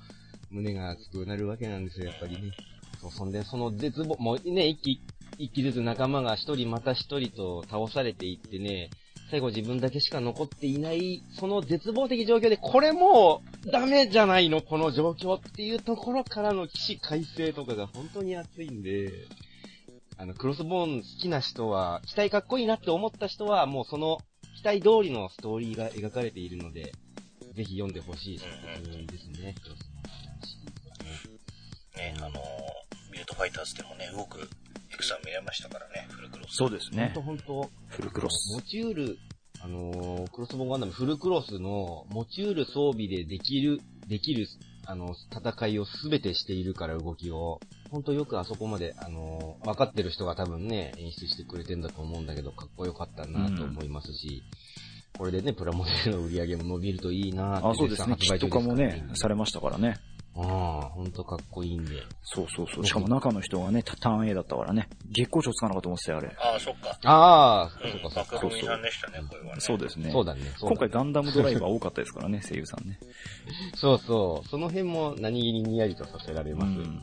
胸が熱くなるわけなんですよ、やっぱりね。そう、そんで、その絶望、もうね、一気、一気ずつ仲間が一人また一人と倒されていってね、最後自分だけしか残っていない、その絶望的状況で、これもう、ダメじゃないの、この状況っていうところからの起死回生とかが本当に熱いんで、あの、クロスボーン好きな人は、機体かっこいいなって思った人は、もうその、期待通りのストーリーが描かれているので、ぜひ読んでほしい作品ですね、クロスボーンね。ね、あのー、ビルドファイターズでもね、動くエクサン見れましたからね、フルクロス。そうですねほんと。ほんと、フルクロス。持ちうる、あのークロスボーンガンダムフルクロスの持ちうる装備でできる、できる、あの、戦いをすべてしているから動きを。ほんとよくあそこまで、あのー分かってる人が多分ね、演出してくれてんだと思うんだけど、かっこよかったなと思いますし、これでね、プラモデルの売り上げも伸びるといいなってあ、そうですね。キット化もね、されまましたからね。ああ、ほんとかっこいいんで。そうそうそう。しかも中の人がね、タターン A だったからね。月光賞つかなかと思ってたよ、あれ。ああ、そっか。ああ、うん、そっかそっか。爆組さんでしたね、これはね。そうですね。そうだね。そうだね今回ガンダムドライバー多かったですからね、声優さんね。そうそう。その辺も何気ににやりとさせられます。うん。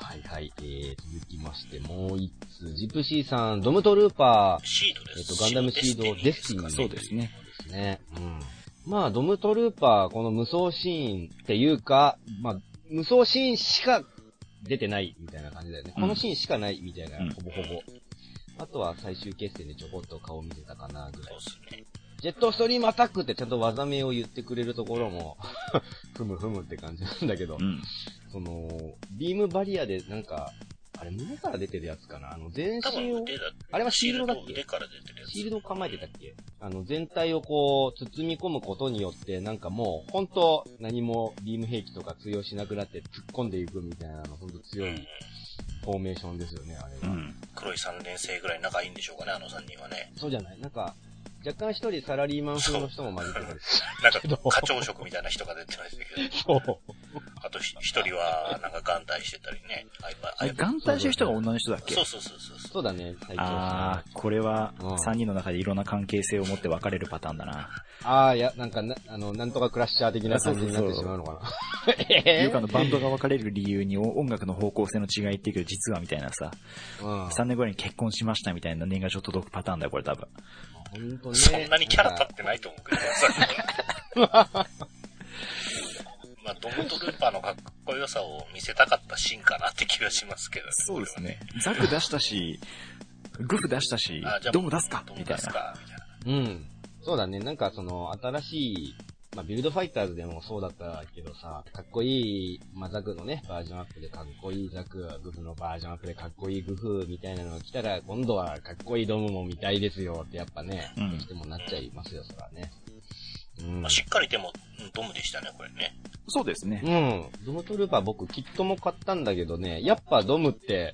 うんはいはい。えー、続きまして、もう一つ。ジプシーさん、ドムトルーパー、シードです。えっとガンダムシードデスティニーそうですね。ですね。うん。まあ、ドムトルーパー、この無双シーンっていうか、まあ、無双シーンしか出てないみたいな感じだよね。うんこのシーンしかないみたいな、うんほぼほぼ。あとは最終決戦でちょこっと顔見せたかなぐらいそう。ですね。ジェットストリームアタックってちゃんと技名を言ってくれるところも、ふむふむって感じなんだけど、うん。その、ビームバリアでなんか、あれ胸から出てるやつかな？あの、全身を、あれはシールドだっけ？シールドを構えてたっけ？あの、全体をこう、包み込むことによって、なんかもう、ほんと、何もビーム兵器とか通用しなくなって突っ込んでいくみたいなの、ほんと強うんいフォーメーションですよね、あれは。うん。黒い3年生ぐらい仲いいんでしょうかね、あの3人はね。そうじゃない？なんか、若干一人サラリーマン風の人も混じってたりすなんか課長職みたいな人が出てましたけど、る。そう。あとひ一人は、なんか眼帯してたりね。あれ、眼帯してる人が女の人だっけそうそうそうそう。そうだね、最長あー、これはうん3人の中でいろんな関係性を持って分かれるパターンだな。ああ、いや、なんかな、あの、なんとかクラッシャー的な感じになってしまうのかな。えよくあのバンドが分かれる理由に音楽の方向性の違いっていうけど、実はみたいなさ、うん。3年後に結婚しましたみたいな年賀状届くパターンだよ、これ多分。ほんとね。そんなにキャラ立ってないと思うけど まあ、ドムトルーパーのかっこよさを見せたかったシーンかなって気がしますけどね。そうですね。ザク出したし、グフ出したしドム出すか？ドムみたいな。出すかみたいな。うん。そうだね。なんかその、新しい、まあ、ビルドファイターズでもそうだったけどさ、かっこいい、まあ、ザクのね、バージョンアップでかっこいいザク、グフのバージョンアップでかっこいいグフみたいなのが来たら、今度はかっこいいドムも見たいですよってやっぱね、うんどうしてもなっちゃいますよ、そらね。うんまあ、。しっかりでも、うんドムでしたね、これね。そうですね。うん。ドムトルーパー僕キットも買ったんだけどね、やっぱドムって、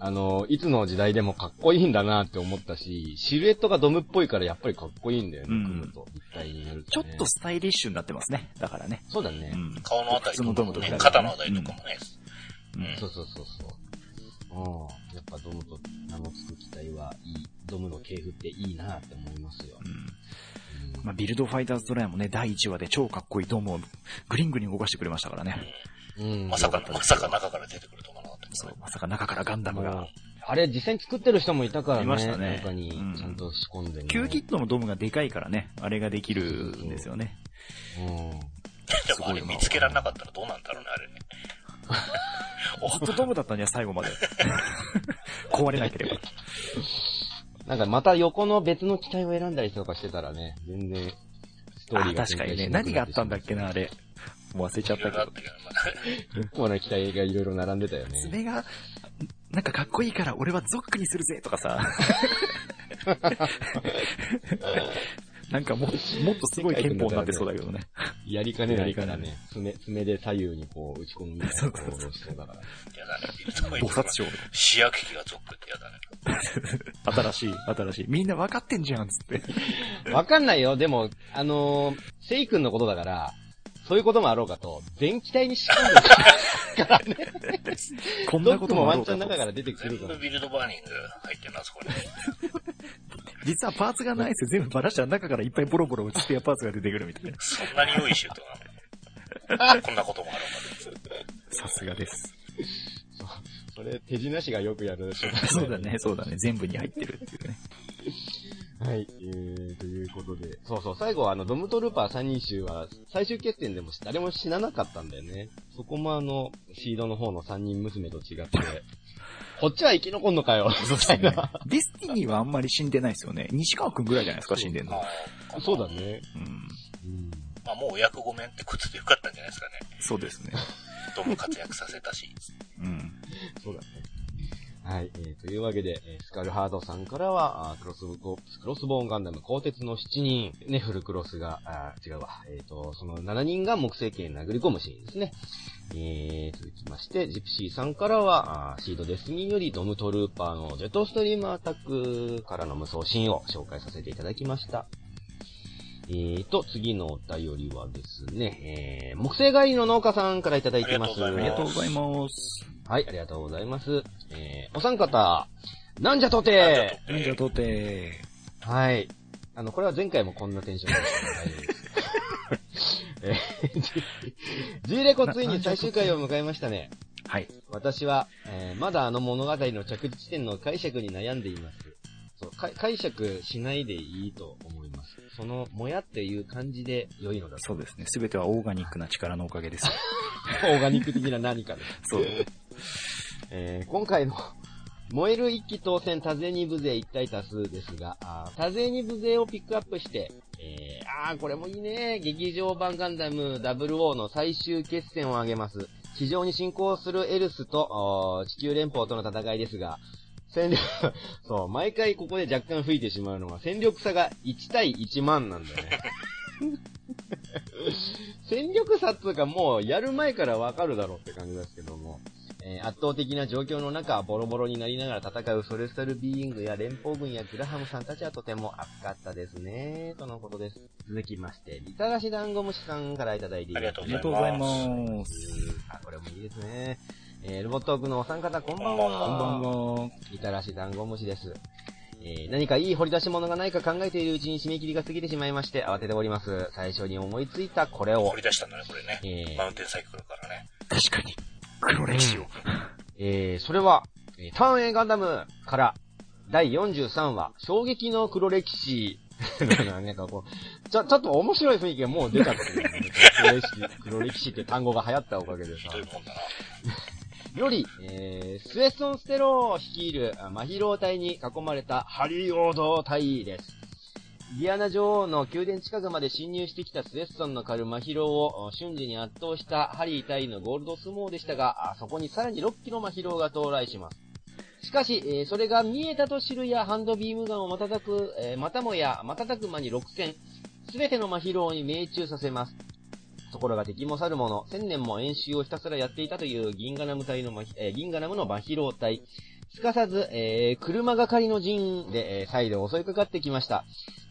あの、いつの時代でもかっこいいんだなって思ったし、シルエットがドムっぽいからやっぱりかっこいいんだよね、うん組むと。立体になるちょと、ね。っとスタイリッシュになってますね。だからね。そうだね。うん。顔のあたりとかもね普通のドムと比べて、ね肩のあたりとかもね。うんそうそうそうそう。うん。やっぱドムと名の付く機体はいい。ドムの系譜っていいなって思いますよ。うんうんまあ、ビルドファイターズドライもね、第1話で超かっこいいドームをグリングに動かしてくれましたからね。うん。まさかまさか中から出てくると思わなかった。そうまさか中からガンダムが。あれ実際に作ってる人もいたからね。いましたね中にうんちゃんと仕込んでね。9キットのドームがでかいからね、あれができるんですよね。うん。でもあれ見つけられなかったらどうなんだろうね、あれね。ホットドームだったんじゃ最後まで。壊れなければ。なんかまた横の別の機体を選んだりとかしてたらね、全然、ストーリあ、ーが確かにね。何があったんだっけなな、あれ。もう忘れちゃったけど結構な機体がいろいろ並んでたよね。爪が、なんかかっこいいから俺はゾックにするぜとかさ。なんかもう、もっとすごい憲法になってそうだけどね。やりかねないからやりかね、爪、爪で左右にこう打ち込むみたいな行動をしそうだから。やだね。ビルドファイ菩薩ターが賞。視野機がゾックってやだね。新しい、新しい。みんな分かってんじゃん、つって。わかんないよ。でも、あのー、セイ君のことだから、そういうこともあろうかと、全機体に仕込んでるからね。こんなこともワンチャろうかと。ン中から出てく全るから部。ビルドバーニング入ってるな、そこに。実はパーツがないですよ。全部バラしたら中からいっぱいボロボロ落ちてやパーツが出てくるみたいな。そんなに良いシュートなのこんなこともあろうさすがです。そ れ、手品師がよくやるでしょ。そうだね、そうだね。全部に入ってるっていうね。はい、えー、ということで。そうそう、最後はあの、ドムトルーパー3人衆は、最終決戦でも誰も死ななかったんだよね。そこもあの、シードの方の3人娘と違って、こっちは生き残んのかよ、みたいな。ディスティニーはあんまり死んでないですよね。西川くんぐらいじゃないですか、死んでんの。そうだ。ね。うん。うん。まあもうお役ごめんってことでよかったんじゃないですかね。そうですね。どんどん活躍させたし。うん。そうだね。はい、えー、というわけで、えースカルハードさんからは、あクロスボ、クロスボーンガンダム鋼鉄の7人、ね、フルクロスが、あ違うわ、えっ、と、その7人が木星系に殴り込むシーンですね。えー、続きまして、ジプシーさんからは、あーシードデスティニーよりドムトルーパーのジェットストリームアタックからの無双シーンを紹介させていただきました。えーと、次のお便りはですね、えー、木星帰りの農家さんからいただいてます。ありがとうございます。はい、ありがとうございます。えー、お三方、なんじゃとてとじゃあ、とて、はい。あの、これは前回もこんなテンションでしたので大丈夫です。えー、G レコついに最終回を迎えましたね。はい。私は、えーまだあの物語の着地地点の解釈に悩んでいます。そうか解釈しないでいいと思います。その、もやっていう感じで良いのだと。そうですね。すべてはオーガニックな力のおかげです。オーガニック的な何かです。そう。えー今回の燃える一気当選多勢に無勢一体多数ですが、あ多勢に無勢をピックアップして、えー、あーこれもいいね。劇場版ガンダム00の最終決戦を挙げます。地上に侵攻するエルスと地球連邦との戦いですが、戦力、そう、毎回ここで若干吹いてしまうのは、戦力差が1対1万なんだよね。戦力差っつうかもうやる前からわかるだろうって感じですけども、えー圧倒的な状況の中、ボロボロになりながら戦うソレスタルビーイングや連邦軍やグラハムさんたちはとても熱かったですね、とのことです。続きまして、みたらし団子虫さんからいただいています。ありがとうございます。あ、これもいいですね。えー、ロボットークのお三方、こんばんこんばんは。こんばんは。みたらし団子虫です。えー、何かいい掘り出し物がないか考えているうちに締め切りが過ぎてしまいまして、慌てております。最初に思いついたこれを掘り、出したんだね、これね。えーマウンテンサイクルからね。確かに。黒歴史を。えー、それは、えーターン A ガンダムから、第43話、衝撃の黒歴史。なんかこう、ちょ、ちょっと面白い雰囲気がもう出ちゃってる、ね。黒歴史、黒歴史って単語が流行ったおかげでさ。より、えー、スウェッソン・ステロー率いるあマヒロー隊に囲まれたハリー・オード隊です。ディアナ女王の宮殿近くまで侵入してきたスウェッソンの駆るマヒローを瞬時に圧倒したハリー隊のゴールドスモーでしたが、そこにさらに6機のマヒローが到来します。しかし、それが見えたと知るやハンドビームガンを瞬く、またもや瞬く間に6閃、すべてのマヒローに命中させます。ところが敵も去る者、千年も演習をひたすらやっていたという銀河ナム隊のマヒ、えー銀河ナムのマヒロ隊。すかさず、えー車がかりの陣で、えー再度襲いかかってきました。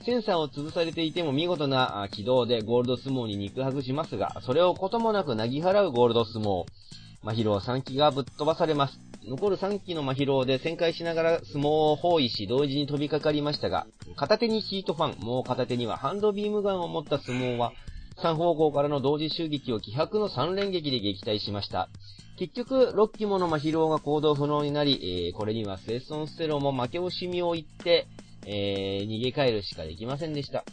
センサーを潰されていても見事な軌道でゴールド相撲に肉薄しますが、それをこともなくなぎ払うゴールド相撲。マヒロー3機がぶっ飛ばされます。残る3機のマヒロで旋回しながら相撲を包囲し同時に飛びかかりましたが、片手にヒートファン、もう片手にはハンドビームガンを持った相撲は、3方向からの同時襲撃を気迫の3連撃で撃退しました。結局、6機ものマヒローが行動不能になり、えーこれにはセイソンステロも負け惜しみを言って、えー逃げ帰るしかできませんでした。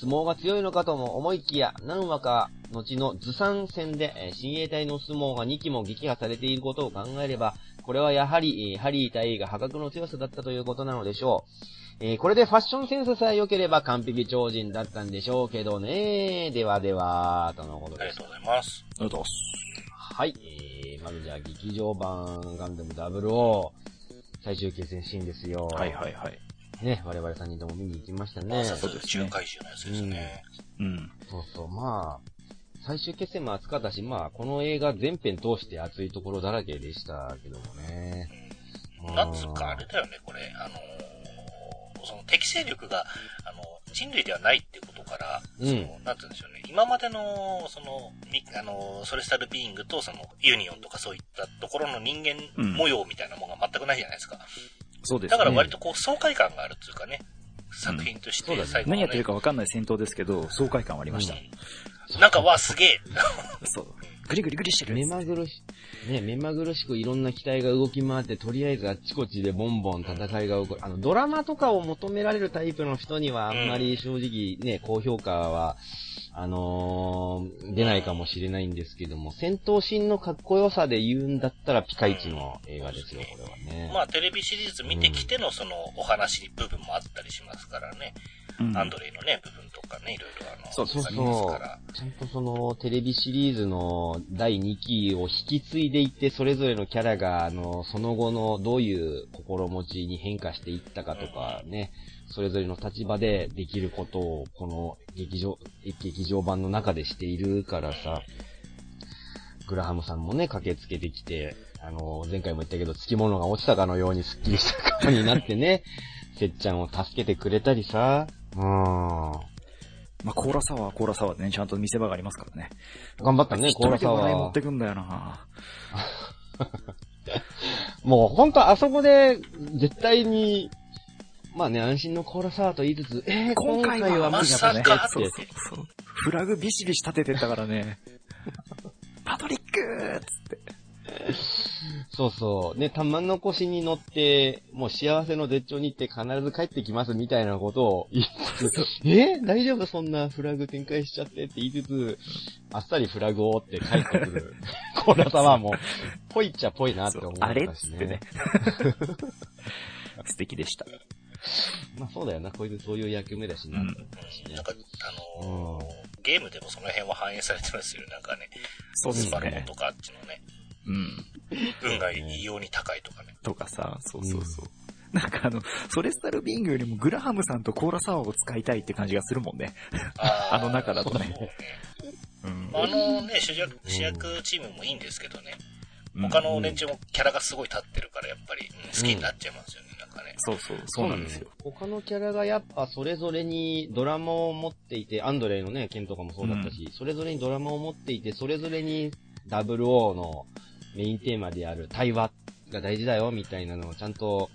相撲が強いのかとも思いきや、何話か後の図産戦で、えー親衛隊の相撲が2機も撃破されていることを考えれば、これはやはり、えーハリー隊が破格の強さだったということなのでしょう。えーこれでファッションセンスさえ良ければ完璧超人だったんでしょうけどね。ではでは、とのことですありが。とうございます。ありがとうございはい。えー、まずじゃあ劇場版ガンダム00最終決戦シーンですよ。はいはいはい。ね、我々3人とも見に行きましたね。そうですね中怪獣のやつですね。うん。そうそう、まあ、最終決戦も熱かったし、まあ、この映画全編通して熱いところだらけでしたけどもね。うんなんつうか、あれだよね、これ。あのーその適正力が、あの、人類ではないってことから、うんその、なんて言うんでしょうね。今までの、その、みあの、ソレスタルビーイングと、その、ユニオンとかそういったところの人間模様みたいなものが全くないじゃないですか。そうですだからね。割とこう、爽快感があるっていうかね。作品として最後の、ね何やってるか分かんない戦闘ですけど、爽快感はありました。うんなんか、わ、すげえ。そう。グリグリグリしてる。目まぐるし、ね、目まぐるしくいろんな機体が動き回って、とりあえずあっちこっちでボンボン戦いが起こる。あの、ドラマとかを求められるタイプの人にはあんまり正直ね、高評価は、あのー出ないかもしれないんですけども、戦闘シーンのかっこよさで言うんだったらピカイチの映画ですよ、これはね。まあ、テレビシリーズ見てきてのその、お話部分もあったりしますからね。うんアンドレイのね、部分とかね、いろいろあの、そうそうありますから。ちゃんとその、テレビシリーズの第2期を引き継いでいって、それぞれのキャラが、あの、その後のどういう心持ちに変化していったかとかね、それぞれの立場でできることを、この劇場、劇場版の中でしているからさ、グラハムさんもね、駆けつけてきて、あの、前回も言ったけど、付き物が落ちたかのようにスッキリした顔になってね、せっちゃんを助けてくれたりさ、うん。まあ、コーラサワー、コーラサワーでね、ちゃんと見せ場がありますからね。頑張ったね、コーラサ一人で笑い持ワーって。くんだよな もう本当あそこで、絶対に、まあね、安心のコーラサワーと言いつつ、えー、今回は無理だったねそうそうそう。フラグビシビシ立ててったからね。パトリックーっつって。そうそう。ね、玉の腰に乗って、もう幸せの絶頂に行って必ず帰ってきますみたいなことを言いつつ、え？ー大丈夫？そんなフラグ展開しちゃってって言いつつ、あっさりフラグを折って帰ってくる。コーラサワーも、ぽいっちゃぽいなって思ったしね。あれっつってね。素敵でした。まあそうだよな、こういう、そういう役目だしな。うんねなんか、あのーゲームでもその辺は反映されてますよね。なんかね、そうですスパロボねと。かあっちのね、うん。運が異様に高いとかね。とかさ、そうそうそう。なんかあの、ソレスタルビングよりもグラハムさんとコーラサワーを使いたいって感じがするもんね。あ の中だとねそうねうん。あのね、主役、主役チームもいいんですけどね。うん他の連中もキャラがすごい立ってるから、やっぱり、うん好きになっちゃいますよね、なんかね。そうそう、そうなんですよ。他のキャラがやっぱそれぞれにドラマを持っていて、アンドレイのね、剣とかもそうだったし、それぞれにドラマを持っていて、それぞれに00のメインテーマである対話が大事だよ、みたいなのをちゃんと、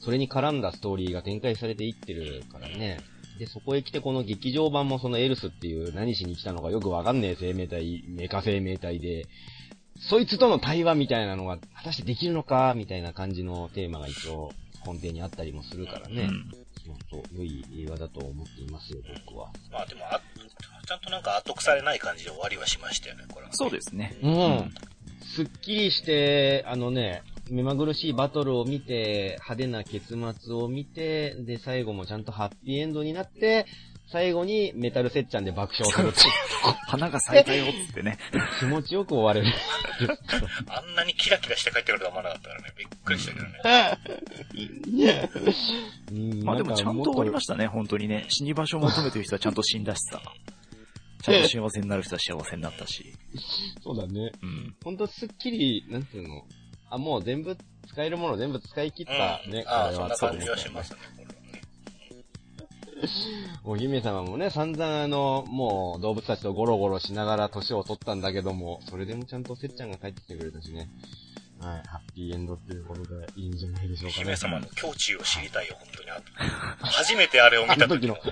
それに絡んだストーリーが展開されていってるからね。で、そこへ来てこの劇場版もそのエルスっていう何しに来たのかよくわかんねえ生命体、メカ生命体で、そいつとの対話みたいなのが果たしてできるのか、みたいな感じのテーマが一応根底にあったりもするからね。うん。そうそう、良い映画だと思っていますよ、僕は。まあでもあ、ちゃんとなんか後腐れない感じで終わりはしましたよね、これは。そうですね。うん。すっきりして、あのね、目まぐるしいバトルを見て、派手な結末を見て、で、最後もちゃんとハッピーエンドになって、最後にメタルセッチャンで爆笑するっていう花が咲いたよっつってね。気持ちよく終われる。あんなにキラキラして帰ってくるとは思わなかったからね、びっくりしたけどね。うんまあでもちゃんと終わりましたね、本当にね。死に場所を求めてる人はちゃんと死んだしさ。ちゃんと幸せになる人は幸せになったし。そうだね。うん。ほんとすっきり、なんていうの？あ、もう全部、使えるもの全部使い切ったね、うん、ああ、これはそんな感じはしますね。お姫様もね、散々あの、もう動物たちとゴロゴロしながら年を取ったんだけども、それでもちゃんとせっちゃんが帰ってきてくれたしね。はい、ハッピーエンドっていうことでいいんじゃないでしょうかね。姫様の境地を知りたいよ、本当に。あ初めてあれを見た時の。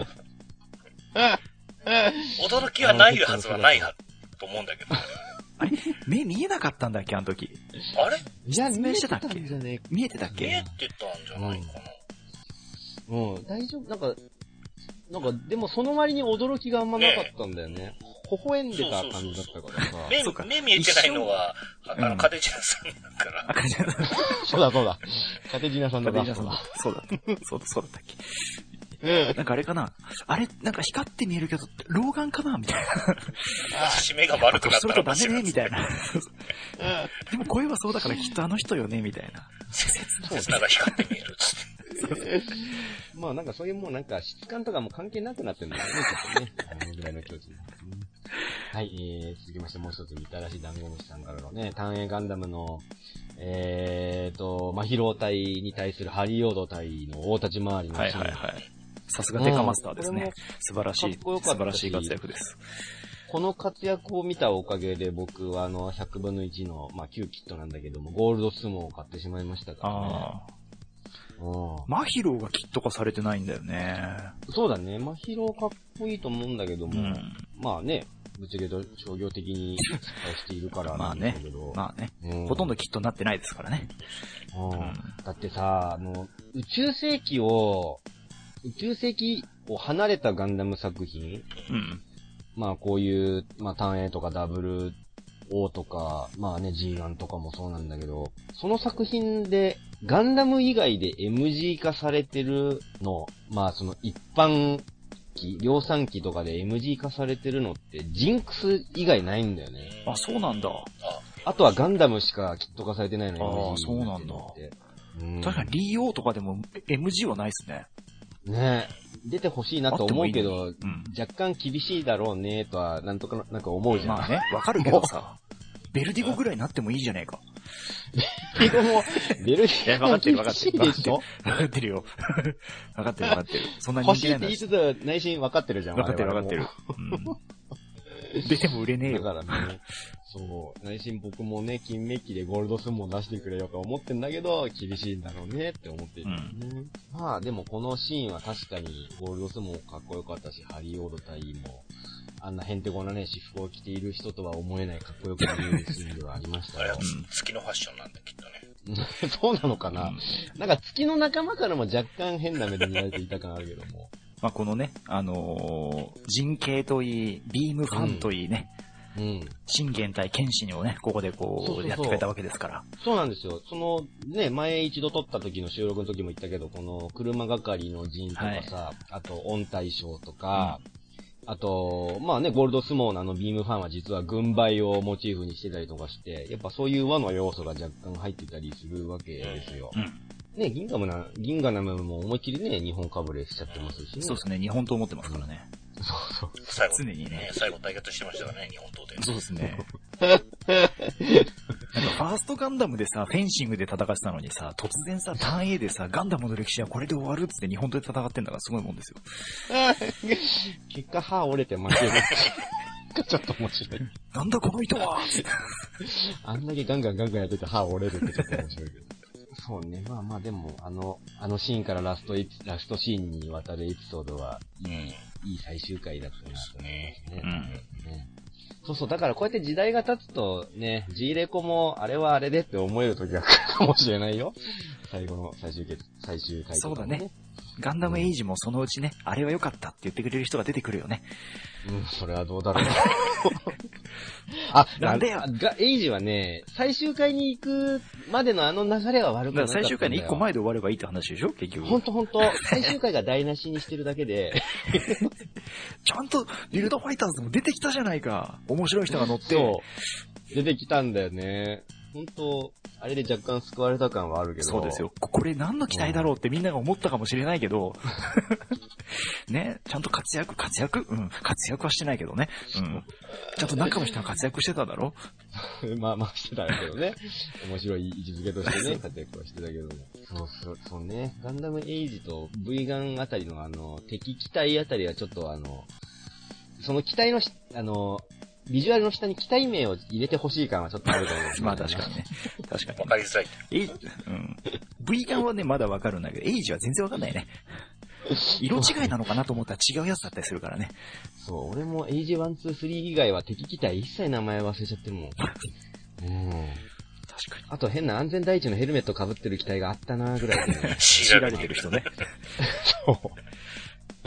驚きはないはずはないは、と思うんだけど。あれ？目見えなかったんだっけ、あの時。あれ？いや、説明してたっけ見えんじゃね見えてたっ見えけてたんじゃないかな。えうん、大丈夫？なんか、なんか、でもその割に驚きがあんまなかったんだよね。微笑んでた感じだったからさ。目そうか、目見えてないのは、ああの、うんカテチナさんだから。赤じゃなそうだそうだ。カテジナさんだカテだ。そうだ。そうだ。そうだ、そうだったっけ？なんかあれかな？あれ、なんか光って見えるけど、老眼かな？みたいな。私目が悪くなったら年取るとダメねみたいな。な。でも声はそうだからきっとあの人よねみたいな。切なが光って見える。まあなんかそういうもうなんか質感とかも関係なくなってるんだよね、ちょっとね。あのぐらいの境地ねはい、えー、続きましてもう一つみたらし団子虫さんからのね、単影ガンダムの、えーと、マヒロー隊に対するハリオード隊の大立ち回りのはいシーンはいはい。さすがデカマスターですねも。素晴らしい、素晴らしい活躍です。この活躍を見たおかげで僕はあの、100分の1の、まあ、旧キットなんだけども、ゴールドスモーを買ってしまいましたからね。マヒローがキット化されてないんだよね。そうだね。マヒロかっこいいと思うんだけども、うん。まあね、ぶっちゃけと商業的に失敗しているからなん まあねだけど。まあね。うんほとんどキットになってないですからね。うんうんだってさ、あの、宇宙世紀を、宇宙世紀を離れたガンダム作品？うん。まあこういう、まあ単 A とか WO とか、まあね G1 とかもそうなんだけど、その作品でガンダム以外で MG 化されてるの、まあその一般機、量産機とかで MG 化されてるのってジンクス以外ないんだよね。あ、そうなんだ。あ、あとはガンダムしかキット化されてないのあー MG そうなんだ。うん確かにリーオーとかでも MG はないですね。ね出てほしいなと思うけど、うん。若干厳しいだろうねとは、なんとかなんか思うじゃん。まあね、わかるけどさ。ベルディゴぐらいになってもいいじゃねえか。ベルいや、ギーもわかってる厳しわかってる。いでしょわかってるよ。わかってるわかってる。そんな人欲しいって言いつつ、内心分かってるじゃん。わかってるわかってもる。うん出ても売れねえだよ。からね、そう、内心僕もね、金メッキでゴールドスモン出してくれよと思ってんだけど、厳しいんだろうねって思ってるんだよね。まあでもこのシーンは確かにゴールドスモンかっこよかったし、ハリーオード隊も、あんなヘンテコなね、私服を着ている人とは思えないかっこよく見えるシーンではありましたよあれは。月のファッションなんだ、きっとね。そうなのかな、うんなんか月の仲間からも若干変な目で見られていた感あるけども。まあ、このね、あのー人形といい、ビームファンといいね、うん。信玄対剣士をね、ここでこそうやってくれたわけですから。そうなんですよ。その、ね、前一度撮った時の収録の時も言ったけど、この車係の陣とかさ、あと、音大将とか、あと、まあね、ゴールドスモーのあのビームファンは実は軍配をモチーフにしてたりとかして、やっぱそういう和の要素が若干入ってたりするわけですよ。うん。ね、銀河ムな、銀河ナムも思いっきりね、日本かぶれしちゃってますしね。そうですね、日本刀持ってますからね。そうそう。最後、常にね最後対決してましたからね、日本刀で。そうですね。なんかファーストガンダムでさ、フェンシングで戦ってたのにさ、突然さ、ターン A でさ、ガンダムの歴史はこれで終わるっつって日本刀で戦ってんだからすごいもんですよ。結果歯折れて負ける。ちょっと面白い。なんだこの糸は あんだけガンガンガンガンやってて歯折れるってちょっと面白いけど。そうね。まあまあでも、あの、あのシーンからラストラストシーンにわたるエピソードは、うん。いい最終回だったなと思いますね。うんねそうそう。だからこうやって時代が経つとね、G レコもあれはあれでって思える時が来るかもしれないよ。最後の最終決、最終回とかもそうだね。ガンダムエイジもそのうちね、あれは良かったって言ってくれる人が出てくるよね。うん、それはどうだろう。あ、なんでよが、エイジはね、最終回に行くまでのあの流れは悪くなかったんだよ。だから最終回の1個前で終わればいいって話でしょ？結局。ほんとほんと、最終回が台無しにしてるだけで、ちゃんとビルドファイターズも出てきたじゃないか。面白い人が乗って。そう。出てきたんだよね。ほんと、あれで若干救われた感はあるけど。そうですよ。。ここれ何の期待だろうってみんなが思ったかもしれないけど、ね、ちゃんと活躍、活躍？うん、活躍はしてないけどね。うん。ちゃんと中の人が活躍してただろ？まあまあしてたけどね。面白い位置づけとしてね、活躍はしてたけども。そうそう、そうね。ガンダムエイジと V ガンあたりのあの、敵機体あたりはちょっとあの、その機体のし、あの、ビジュアルの下に機体名を入れてほしい感はちょっとあると思うんですよ まあ確かにね。確かにわ。かりづらい。えい、うん。V ガンはね、まだわかるんだけど、エイジは全然わかんないね。色違いなのかなと思ったら違うやつだったりするからね。そう、俺もエイジ1、2、3以外は敵機体一切名前忘れちゃってるもん。うん。確かに。あと変な安全第一のヘルメット被ってる機体があったなぐらいで、ね。強強いられてる人ね。そう。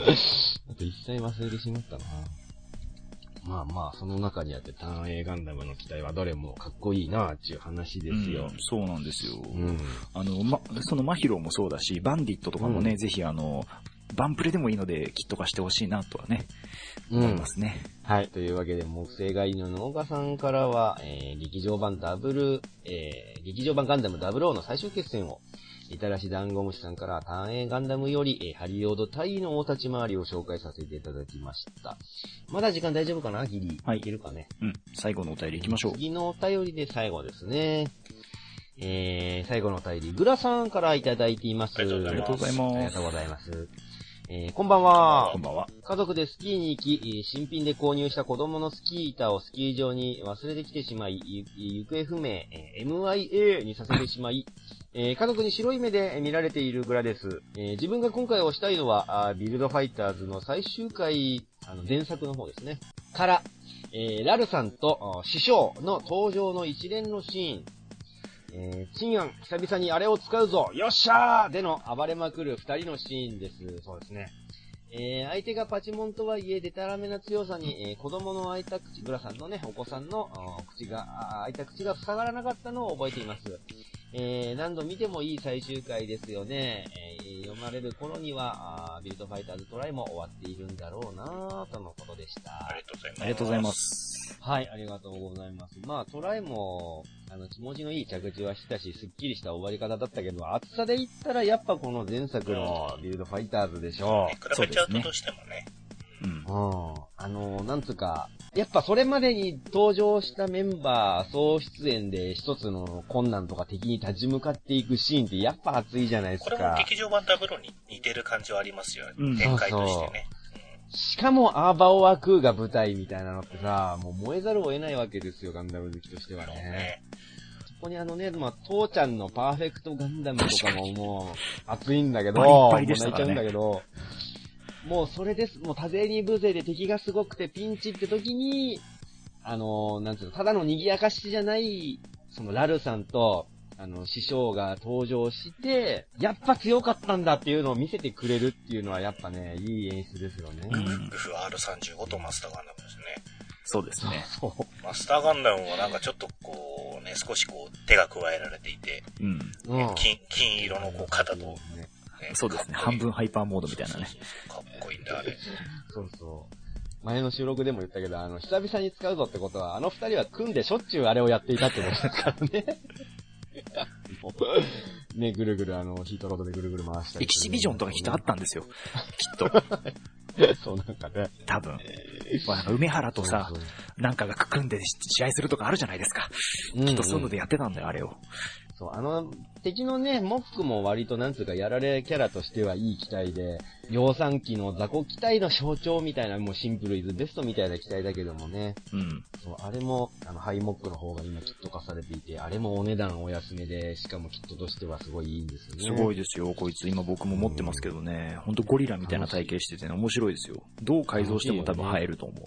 あと一切忘れてしまったな。まあまあ、その中にあって、ターン A ガンダムの機体はどれもかっこいいなっていう話ですようん。そうなんですよ。うん。あの、ま、そのマヒロもそうだし、バンディットとかもね、うんぜひあの、バンプレでもいいので、キット化してほしいなとはね、うん思いま。すね。はい。というわけで、木星狩りの農家さんからは、えー、劇場版ダブル、えー、劇場版ガンダムダブルオーの最終決戦を、いたらしダンゴムシさんから、ターン A ガンダムより、えー、ハリオード対の大立ち回りを紹介させていただきました。まだ時間大丈夫かな？ギリ。はいいけるかね？うん。最後のお便り行きましょう。次のお便りで最後ですね。えー、最後のお便り、グラさんからいただいています。ありがとうございますありがとうございます。えー、こんばんはこん。ばんは。家族でスキーに行き、えー新品で購入した子供のスキー板をスキー場に忘れてきてしまい、ゆ行方不明、えー MIA にさせてしまい、えー家族に白い目で見られているグラです。えー自分が今回推したいのは、ビルドファイターズの最終回、あの、前作の方ですね。から、えーラルさんと師匠の登場の一連のシーン、えー、チンアン、久々にあれを使うぞよっしゃーでの暴れまくる二人のシーンです。そうですね。えー、相手がパチモンとはいえ、デタラメな強さに、えー、子供の開いた口、グラさんのね、お子さんの口が、あー開いた口が塞がらなかったのを覚えています。えー、何度見てもいい最終回ですよね。えー、読まれる頃には、あービルドファイターズトライも終わっているんだろうなーとのことでした。ありがとうございます。ありがとうございま。す。はい、ありがとうございます。まあ、トライも、あの、気持ちのいい着地はしてたし、すっきりした終わり方だったけど、厚さで言ったらやっぱこの前作のビルドファイターズでしょね比べちゃうとどうしてもね。うん。うん。あの、なんつうか、やっぱそれまでに登場したメンバー総出演で一つの困難とか敵に立ち向かっていくシーンってやっぱ熱いじゃないですこれもか。劇場版ダブルに似てる感じはありますよね。うん展開としてね。しかもアーバオアクーが舞台みたいなのってさ、もう燃えざるを得ないわけですよ、ガンダム好きとしてはそうね。ね。ここにあのね、まあ、父ちゃんのパーフェクトガンダムとかももう、熱いんだけど、もう泣いちゃからねうんだけど、もうそれです、もう多勢に無勢で敵がすごくてピンチって時に、あのーなんつうの、ただの賑やかしじゃない、そのラルさんと、あの、師匠が登場して、やっぱ強かったんだっていうのを見せてくれるっていうのはやっぱね、いい演出ですよね。うんグフ R35 とマスターガンダムですね。そうですね。そう。マスターガンダムもなんかちょっとこうね、少しこう手が加えられていて、うん。うん。金、金色のこう肩と、ね、そうですね。半分ハイパーモードみたいなね。かっこいいんだ、あれ。そうそう。前の収録でも言ったけど、あの、久々に使うぞってことは、あの二人は組んでしょっちゅうあれをやっていたってことですからね。ね、ぐるぐるあの、ヒートロードでぐるぐる回したりエキシビジョンとかきっとあったんですよ。きっと。そうなんかね。多分。まあなんか梅原とさそう、そうなんかが組んで試合するとかあるじゃないですか。うんきっとそういうのでやってたんだよ、あれを。そう、あの、敵のね、モックも割となんつうか、やられキャラとしてはいい機体で、量産機の雑魚機体の象徴みたいな、もうシンプルイズベストみたいな機体だけどもね。うん。そう、あれも、あの、ハイモックの方が今キット化されていて、あれもお値段お安めで、しかもキットとしてはすごいいいんですよね。すごいですよ、こいつ。今僕も持ってますけどね。ほんとゴリラみたいな体型しててね、面白いですよ。どう改造しても多分生えると思う。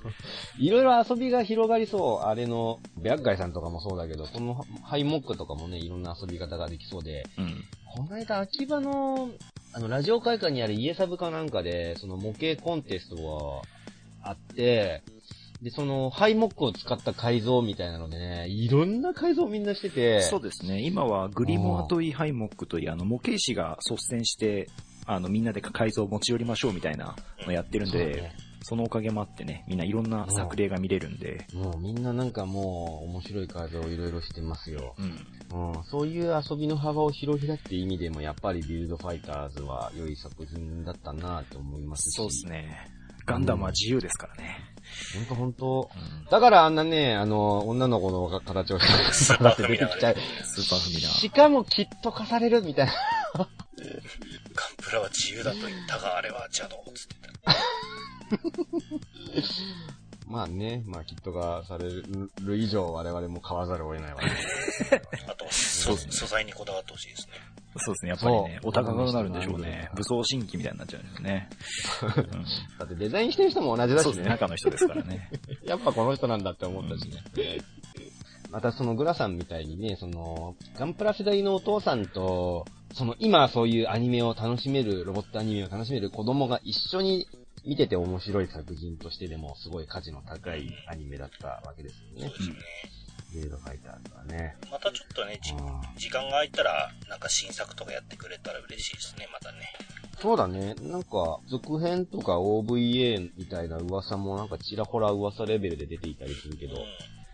いろいろ遊びが広がりそう。あれの、ベアッガイさんとかもそうだけど、このハイモックとかもね、いろんな遊び方ができそうで、うん。この間、秋葉の、あの、ラジオ会館にある家サブかなんかで、その模型コンテストがあって、で、その、ハイモックを使った改造みたいなのでね、いろんな改造をみんなしてて、そうですね。今はグリモアといいハイモックといい、あの、模型師が率先して、あの、みんなで改造を持ち寄りましょうみたいなのやってるんで、ねそのおかげもあってね、みんないろんな作例が見れるんで、もうみんななんかもう、面白い改造をいろいろしてますよ。うん。うん、そういう遊びの幅を広げたって意味でも、やっぱりビルドファイターズは良い作品だったなと思いますし。そうですね。ガンダムは自由ですからね。ほんとほんと。うんだからあんなね、あの、女の子の形をスーパーフミナ出てきちゃう。スーパーフミナ。しかもキット化されるみたいな。ガンプラは自由だと言ったが、あれは邪道、つってた。まあね、まあキット化される以上我々も買わざるを得ないわけであと、そ素材にこだわってほしいですね。そうですね、やっぱりね、お高くなるんでしょうね。武装新規みたいになっちゃうんですよね。う んだってデザインしてる人も同じだしそうですね、ね。中の人ですからね。やっぱこの人なんだって思ったしね。またそのグラさんみたいにね、その、ガンプラ世代のお父さんと、その今そういうアニメを楽しめる、ロボットアニメを楽しめる子供が一緒に見てて面白い作品としてでもすごい価値の高いアニメだったわけですよねそうで。すね。ビルドファイターズはね。またちょっとね、時間が空いたら、なんか新作とかやってくれたら嬉しいですね、またね。そうだね。なんか、続編とか OVA みたいな噂もなんかちらほら噂レベルで出ていたりするけど、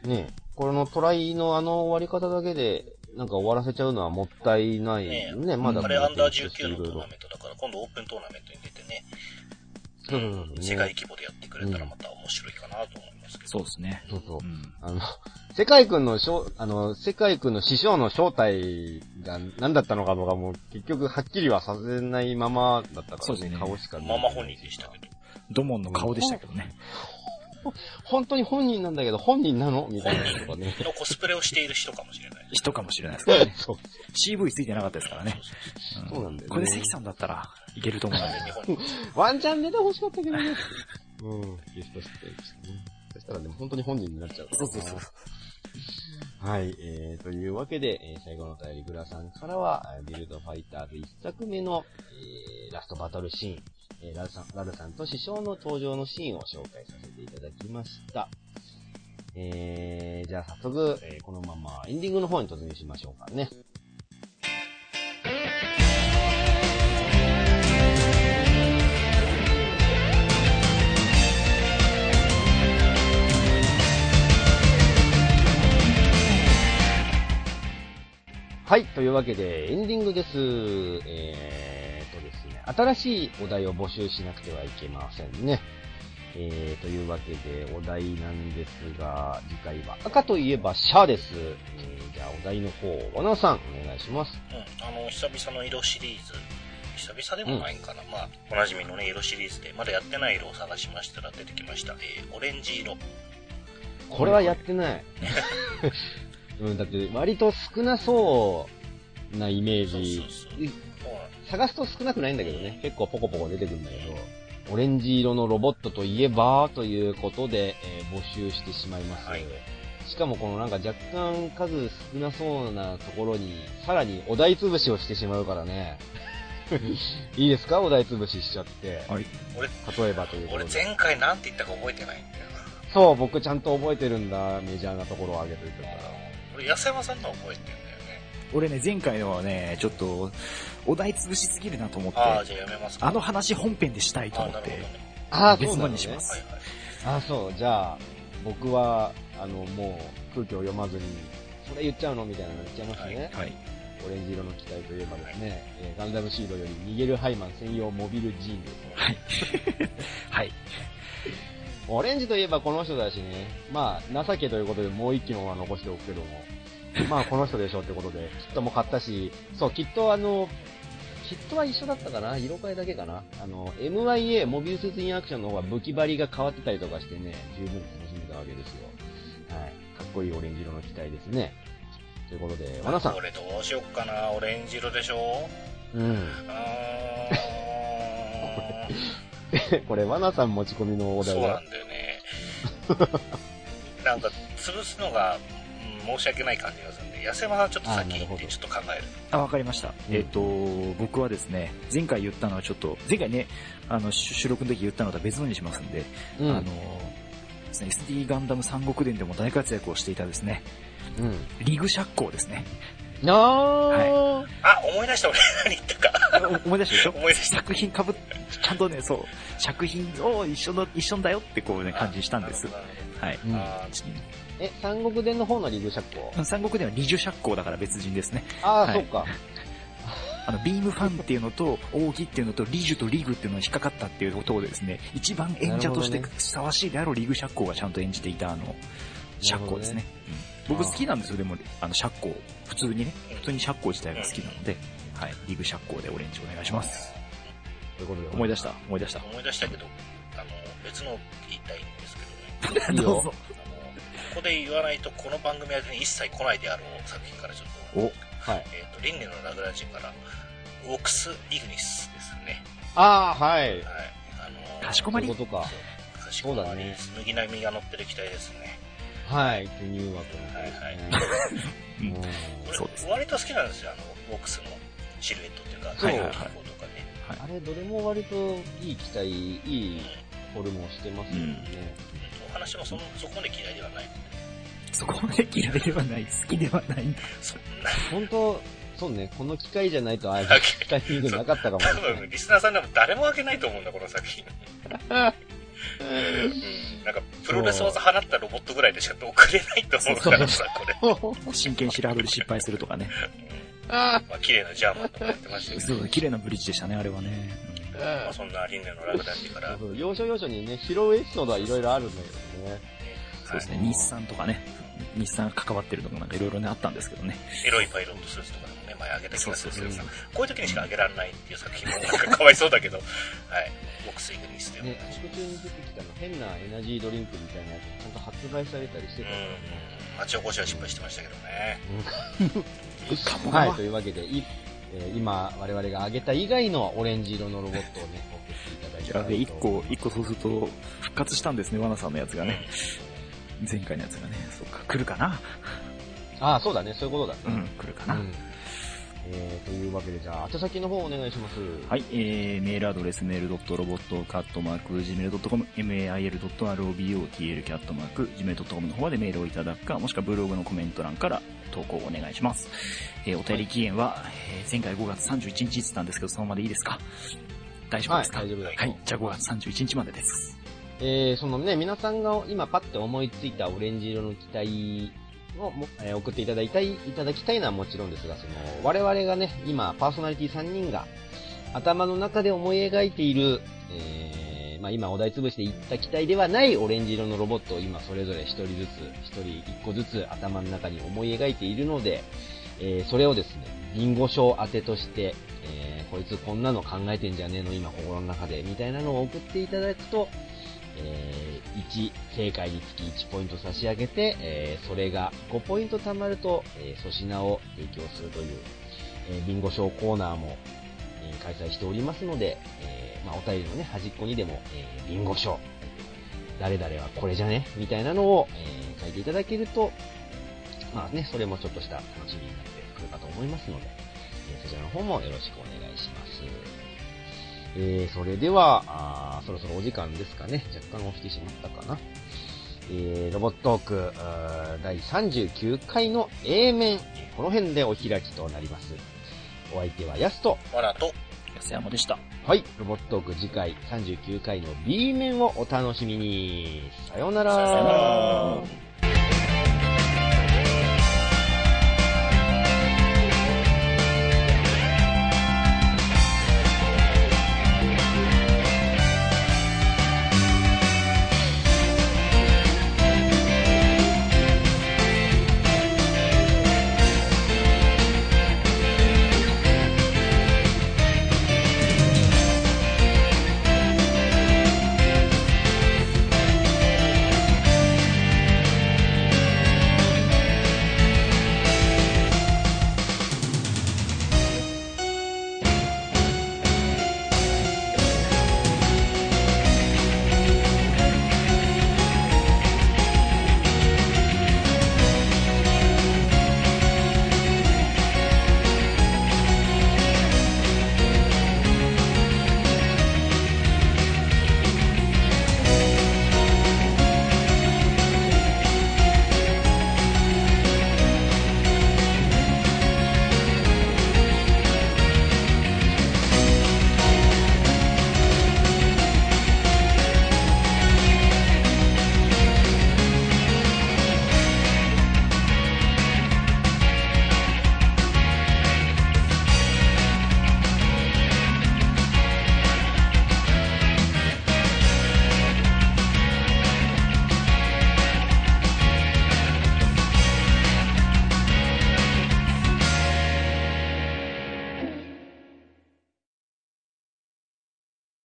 うん。ねこれのトライのあの終わり方だけで、なんか終わらせちゃうのはもったいないよね。まだあれアンダー勉強して19のトーナメントだから、今度オープントーナメントに出てね、そうそうそう世界規模でやってくれたらまた面白いかなと思いますけど。そうですね。そうそうう。ん。あの、世界君のしょ、あの、世界君の師匠の正体が何だったのかとかも結局はっきりはさせないままだったからね、そうですね顔しかまま本人でしたけど。ドモンの顔でしたけどね。本当に本人なんだけど、本人なの？みたいなのとかね。のコスプレをしている人かもしれない。人かもしれないですからね。そう。CV ついてなかったですからね。そうなんだよねこれ関さんだったらいけると思うんで。日本に。ワンチャン出て欲しかったけどね。うん、ゲスト出演してね。そしたらでも本当に本人になっちゃうからな。そうそうそう。はい、えー、というわけで、えー最後のお便りグラさんからは、えービルドファイターズ1作目の、えーラストバトルシーン、えーラルさん、ラルさんと師匠の登場のシーンを紹介させていただきました。えー、じゃあ早速、えーこのままエンディングの方に突入しましょうかね。はい、というわけで、エンディングです。えー、新しいお題を募集しなくてはいけませんね。えー、というわけで、お題なんですが、次回は赤といえばシャアです。えー、じゃあお題の方、和ナさん、お願いします。うん。あの、久々の色シリーズ。久々でもないんかな。まあ、おなじみのね、色シリーズで、まだやってない色を探しましたら出てきました。えー、オレンジ色。これはやってない。うん、だって割と少なそうなイメージ。そうそう。そう探すと少なくないんだけどね。結構ポコポコ出てくるんだけど、オレンジ色のロボットといえば、ということで、えー募集してしまいます。はいしかもこのなんか若干数少なそうなところに、さらにお題潰しをしてしまうからね。いいですか？お題潰ししちゃって。はい。俺、例えばということ俺で。前回なんて言ったか覚えてないんだよそう、僕ちゃんと覚えてるんだ、メジャーなところを挙げといてるから。俺、安山さんのは覚えてんだよね。俺ね、前回のはね、ちょっと、お題潰しすぎるなと思って、ああ、あじゃあやめますか。の話本編でしたいとああ、思ってなるほど、ね。あ別のにしますはいはい。あ、そう、じゃあ、僕は、あの、もう、空気を読まずに、それ言っちゃうのみたいなの言っちゃいますね。はい。オレンジ色の機体といえばですね、えーガンダムシードよりミゲル・ハイマン専用モビルジーンですね。はい。オレンジといえばこの人だしね、まあ、情けということでもう一機も残しておくけども、まあ、この人でしょうってことで、キットも買ったし、そう、きっとあの、キットは一緒だったかな？色変えだけかな？あの、MIA、モビルスーツインアクションの方が武器張りが変わってたりとかしてね、十分楽しめたわけですよ。はい。かっこいいオレンジ色の機体ですね。ということで、ワナさん。俺どうしよっかな？オレンジ色でしょ？うん。あ これ、ワナさん持ち込みのおー、そう題はなんだよね。なんか、潰すのが、うん申し訳ない感じがするんで、安山さんちょっと先行ってちょっと考える。あ、わかりました。うんえっ、と、僕はですね、前回言ったのはちょっと、前回ね、あの、し収録の時言ったのとは別のにしますんで、うん。あの、ですね、SD ガンダム三国伝でも大活躍をしていたですね、うん。リグシャッコーですね。なー、あ、思い出した俺何言ったか。思い出したでしょ？思い出した。作品かぶっ、ちゃんとね、そう、作品を一緒の、一緒だよってこうね、感じしたんですはい。え、三国伝の方のリグシャッコ三国ではリジュシャッコーだから別人ですね。ああ、はいそっか。あの、ビームファンっていうのと、扇っていうのと、リジュとリグっていうのに引っかかったっていうことをですね、一番演者としてふさわしいであろうリグシャッコーがちゃんと演じていたあの、シャッコーですね。うん僕好きなんですよ、でも、あの、シャッコー。普通にね、普通にシャッコー自体が好きなので、はい。リグシャッコーでオレンジお願いします。ということで。思い出した？思い出した？あ。思い出したけど、あの、別の言いたいんですけどね。どうぞ。ここで言わないとこの番組は一切来ないであろう作品からちょっと、お、はい。えっ、と、リンネのラグランジュから、ウォックス・イグニスですね。ああ、はい。はい。あのかしこまりそういうことか。かしこまりそうだね麦波みが乗ってる機体ですね。はい。巨乳枠の。はいはいうん うん俺そうです割と好きなんですよ、あの、ウォックスのシルエットっていうか、そう機構とかね。あれ、どれも割といい機体、いいフォルムをしてますよね。お話もそのそこまで嫌いではない。そこまで嫌いではない、好きではないんだ。そんな、本当そうね、この機械じゃないとああ いうタイミングなかったかもし多。分リスナーさんでも誰も開けないと思うんだ、この作品。うん、なんか、プロレス技放ったロボットぐらいでしか送れないと思うからさ、これ。真剣白羽で失敗するとかね。あまあ、綺麗なジャーマンとかやってましたけど、そう、綺麗なブリッジでしたね、あれはね。まあ、そんなリンネのラグダンジから、そう要所要所にね、拾うエピソードはいろいろあるんだけどね。そうですね、はい日産とかね、日産関わってるのもなんかいろいろね、あったんですけどね。エロいパイロットスーツとかでもね、前あげた気がするけどさこういう時にしかあげられないっていう作品もなんかかわいそうだけど、はい。ボクスイグニスでもね、特中に出てきたの変なエナジードリンクみたいなやつちゃんと発売されたりしてた。からね。うん、町おこしは失敗してましたけどね。鴨はい、川というわけで、いえー今、我々が挙げた以外のオレンジ色のロボットをね、あ、で、一個、一個そうすると、復活したんですね、ワナさんのやつがね。前回のやつがね。そうか、来るかな？ああ、そうだね、そういうことだね。うん、来るかな？うんえー、というわけで、じゃあ、宛先の方お願いします。はい、えー、メールアドレスメールドットロボットカットマーク gmail.com mail.robotk.gmail.com gmail.com の方までメールをいただくか、もしくはブログのコメント欄から投稿をお願いします。えー、お便り期限は、えー前回5月31日って言ったんですけど、そのままでいいですか？大丈夫ですか？はい大丈夫ですはい、じゃあ5月31日までです。えー、そのね、皆さんが今パッて思いついたオレンジ色の機体をも、えー送っていただいたい、いただきたいのはもちろんですが、その、我々がね、今、パーソナリティ3人が頭の中で思い描いている、えー、まあ今お題潰して言った機体ではないオレンジ色のロボットを今それぞれ一人ずつ、一人一個ずつ頭の中に思い描いているので、えー、それをですね、ビンゴ賞当てとして、えー、こいつこんなの考えてんじゃねえの？今心の中で、みたいなのを送っていただくと、えー、1正解につき1ポイント差し上げて、えー、それが5ポイント貯まると、えー、粗品を提供するという、えー、ビンゴ賞コーナーも、え開催しておりますので、えまあ、お便りのね、端っこにでも、えー、ビンゴ賞、誰々はこれじゃね？みたいなのを、え書いていただけると、まあね、それもちょっとした楽しみになってくるかと思いますので、そちらの方もよろしくお願いします。えー、それでは、あーそろそろお時間ですかね。若干押してしまったかな。えー、ロボットーク、第39回の A 面、この辺でお開きとなります。お相手はヤスと、わらと、安山でした。はい、ロボットーク次回39回の B 面をお楽しみに。さようなら。さようなら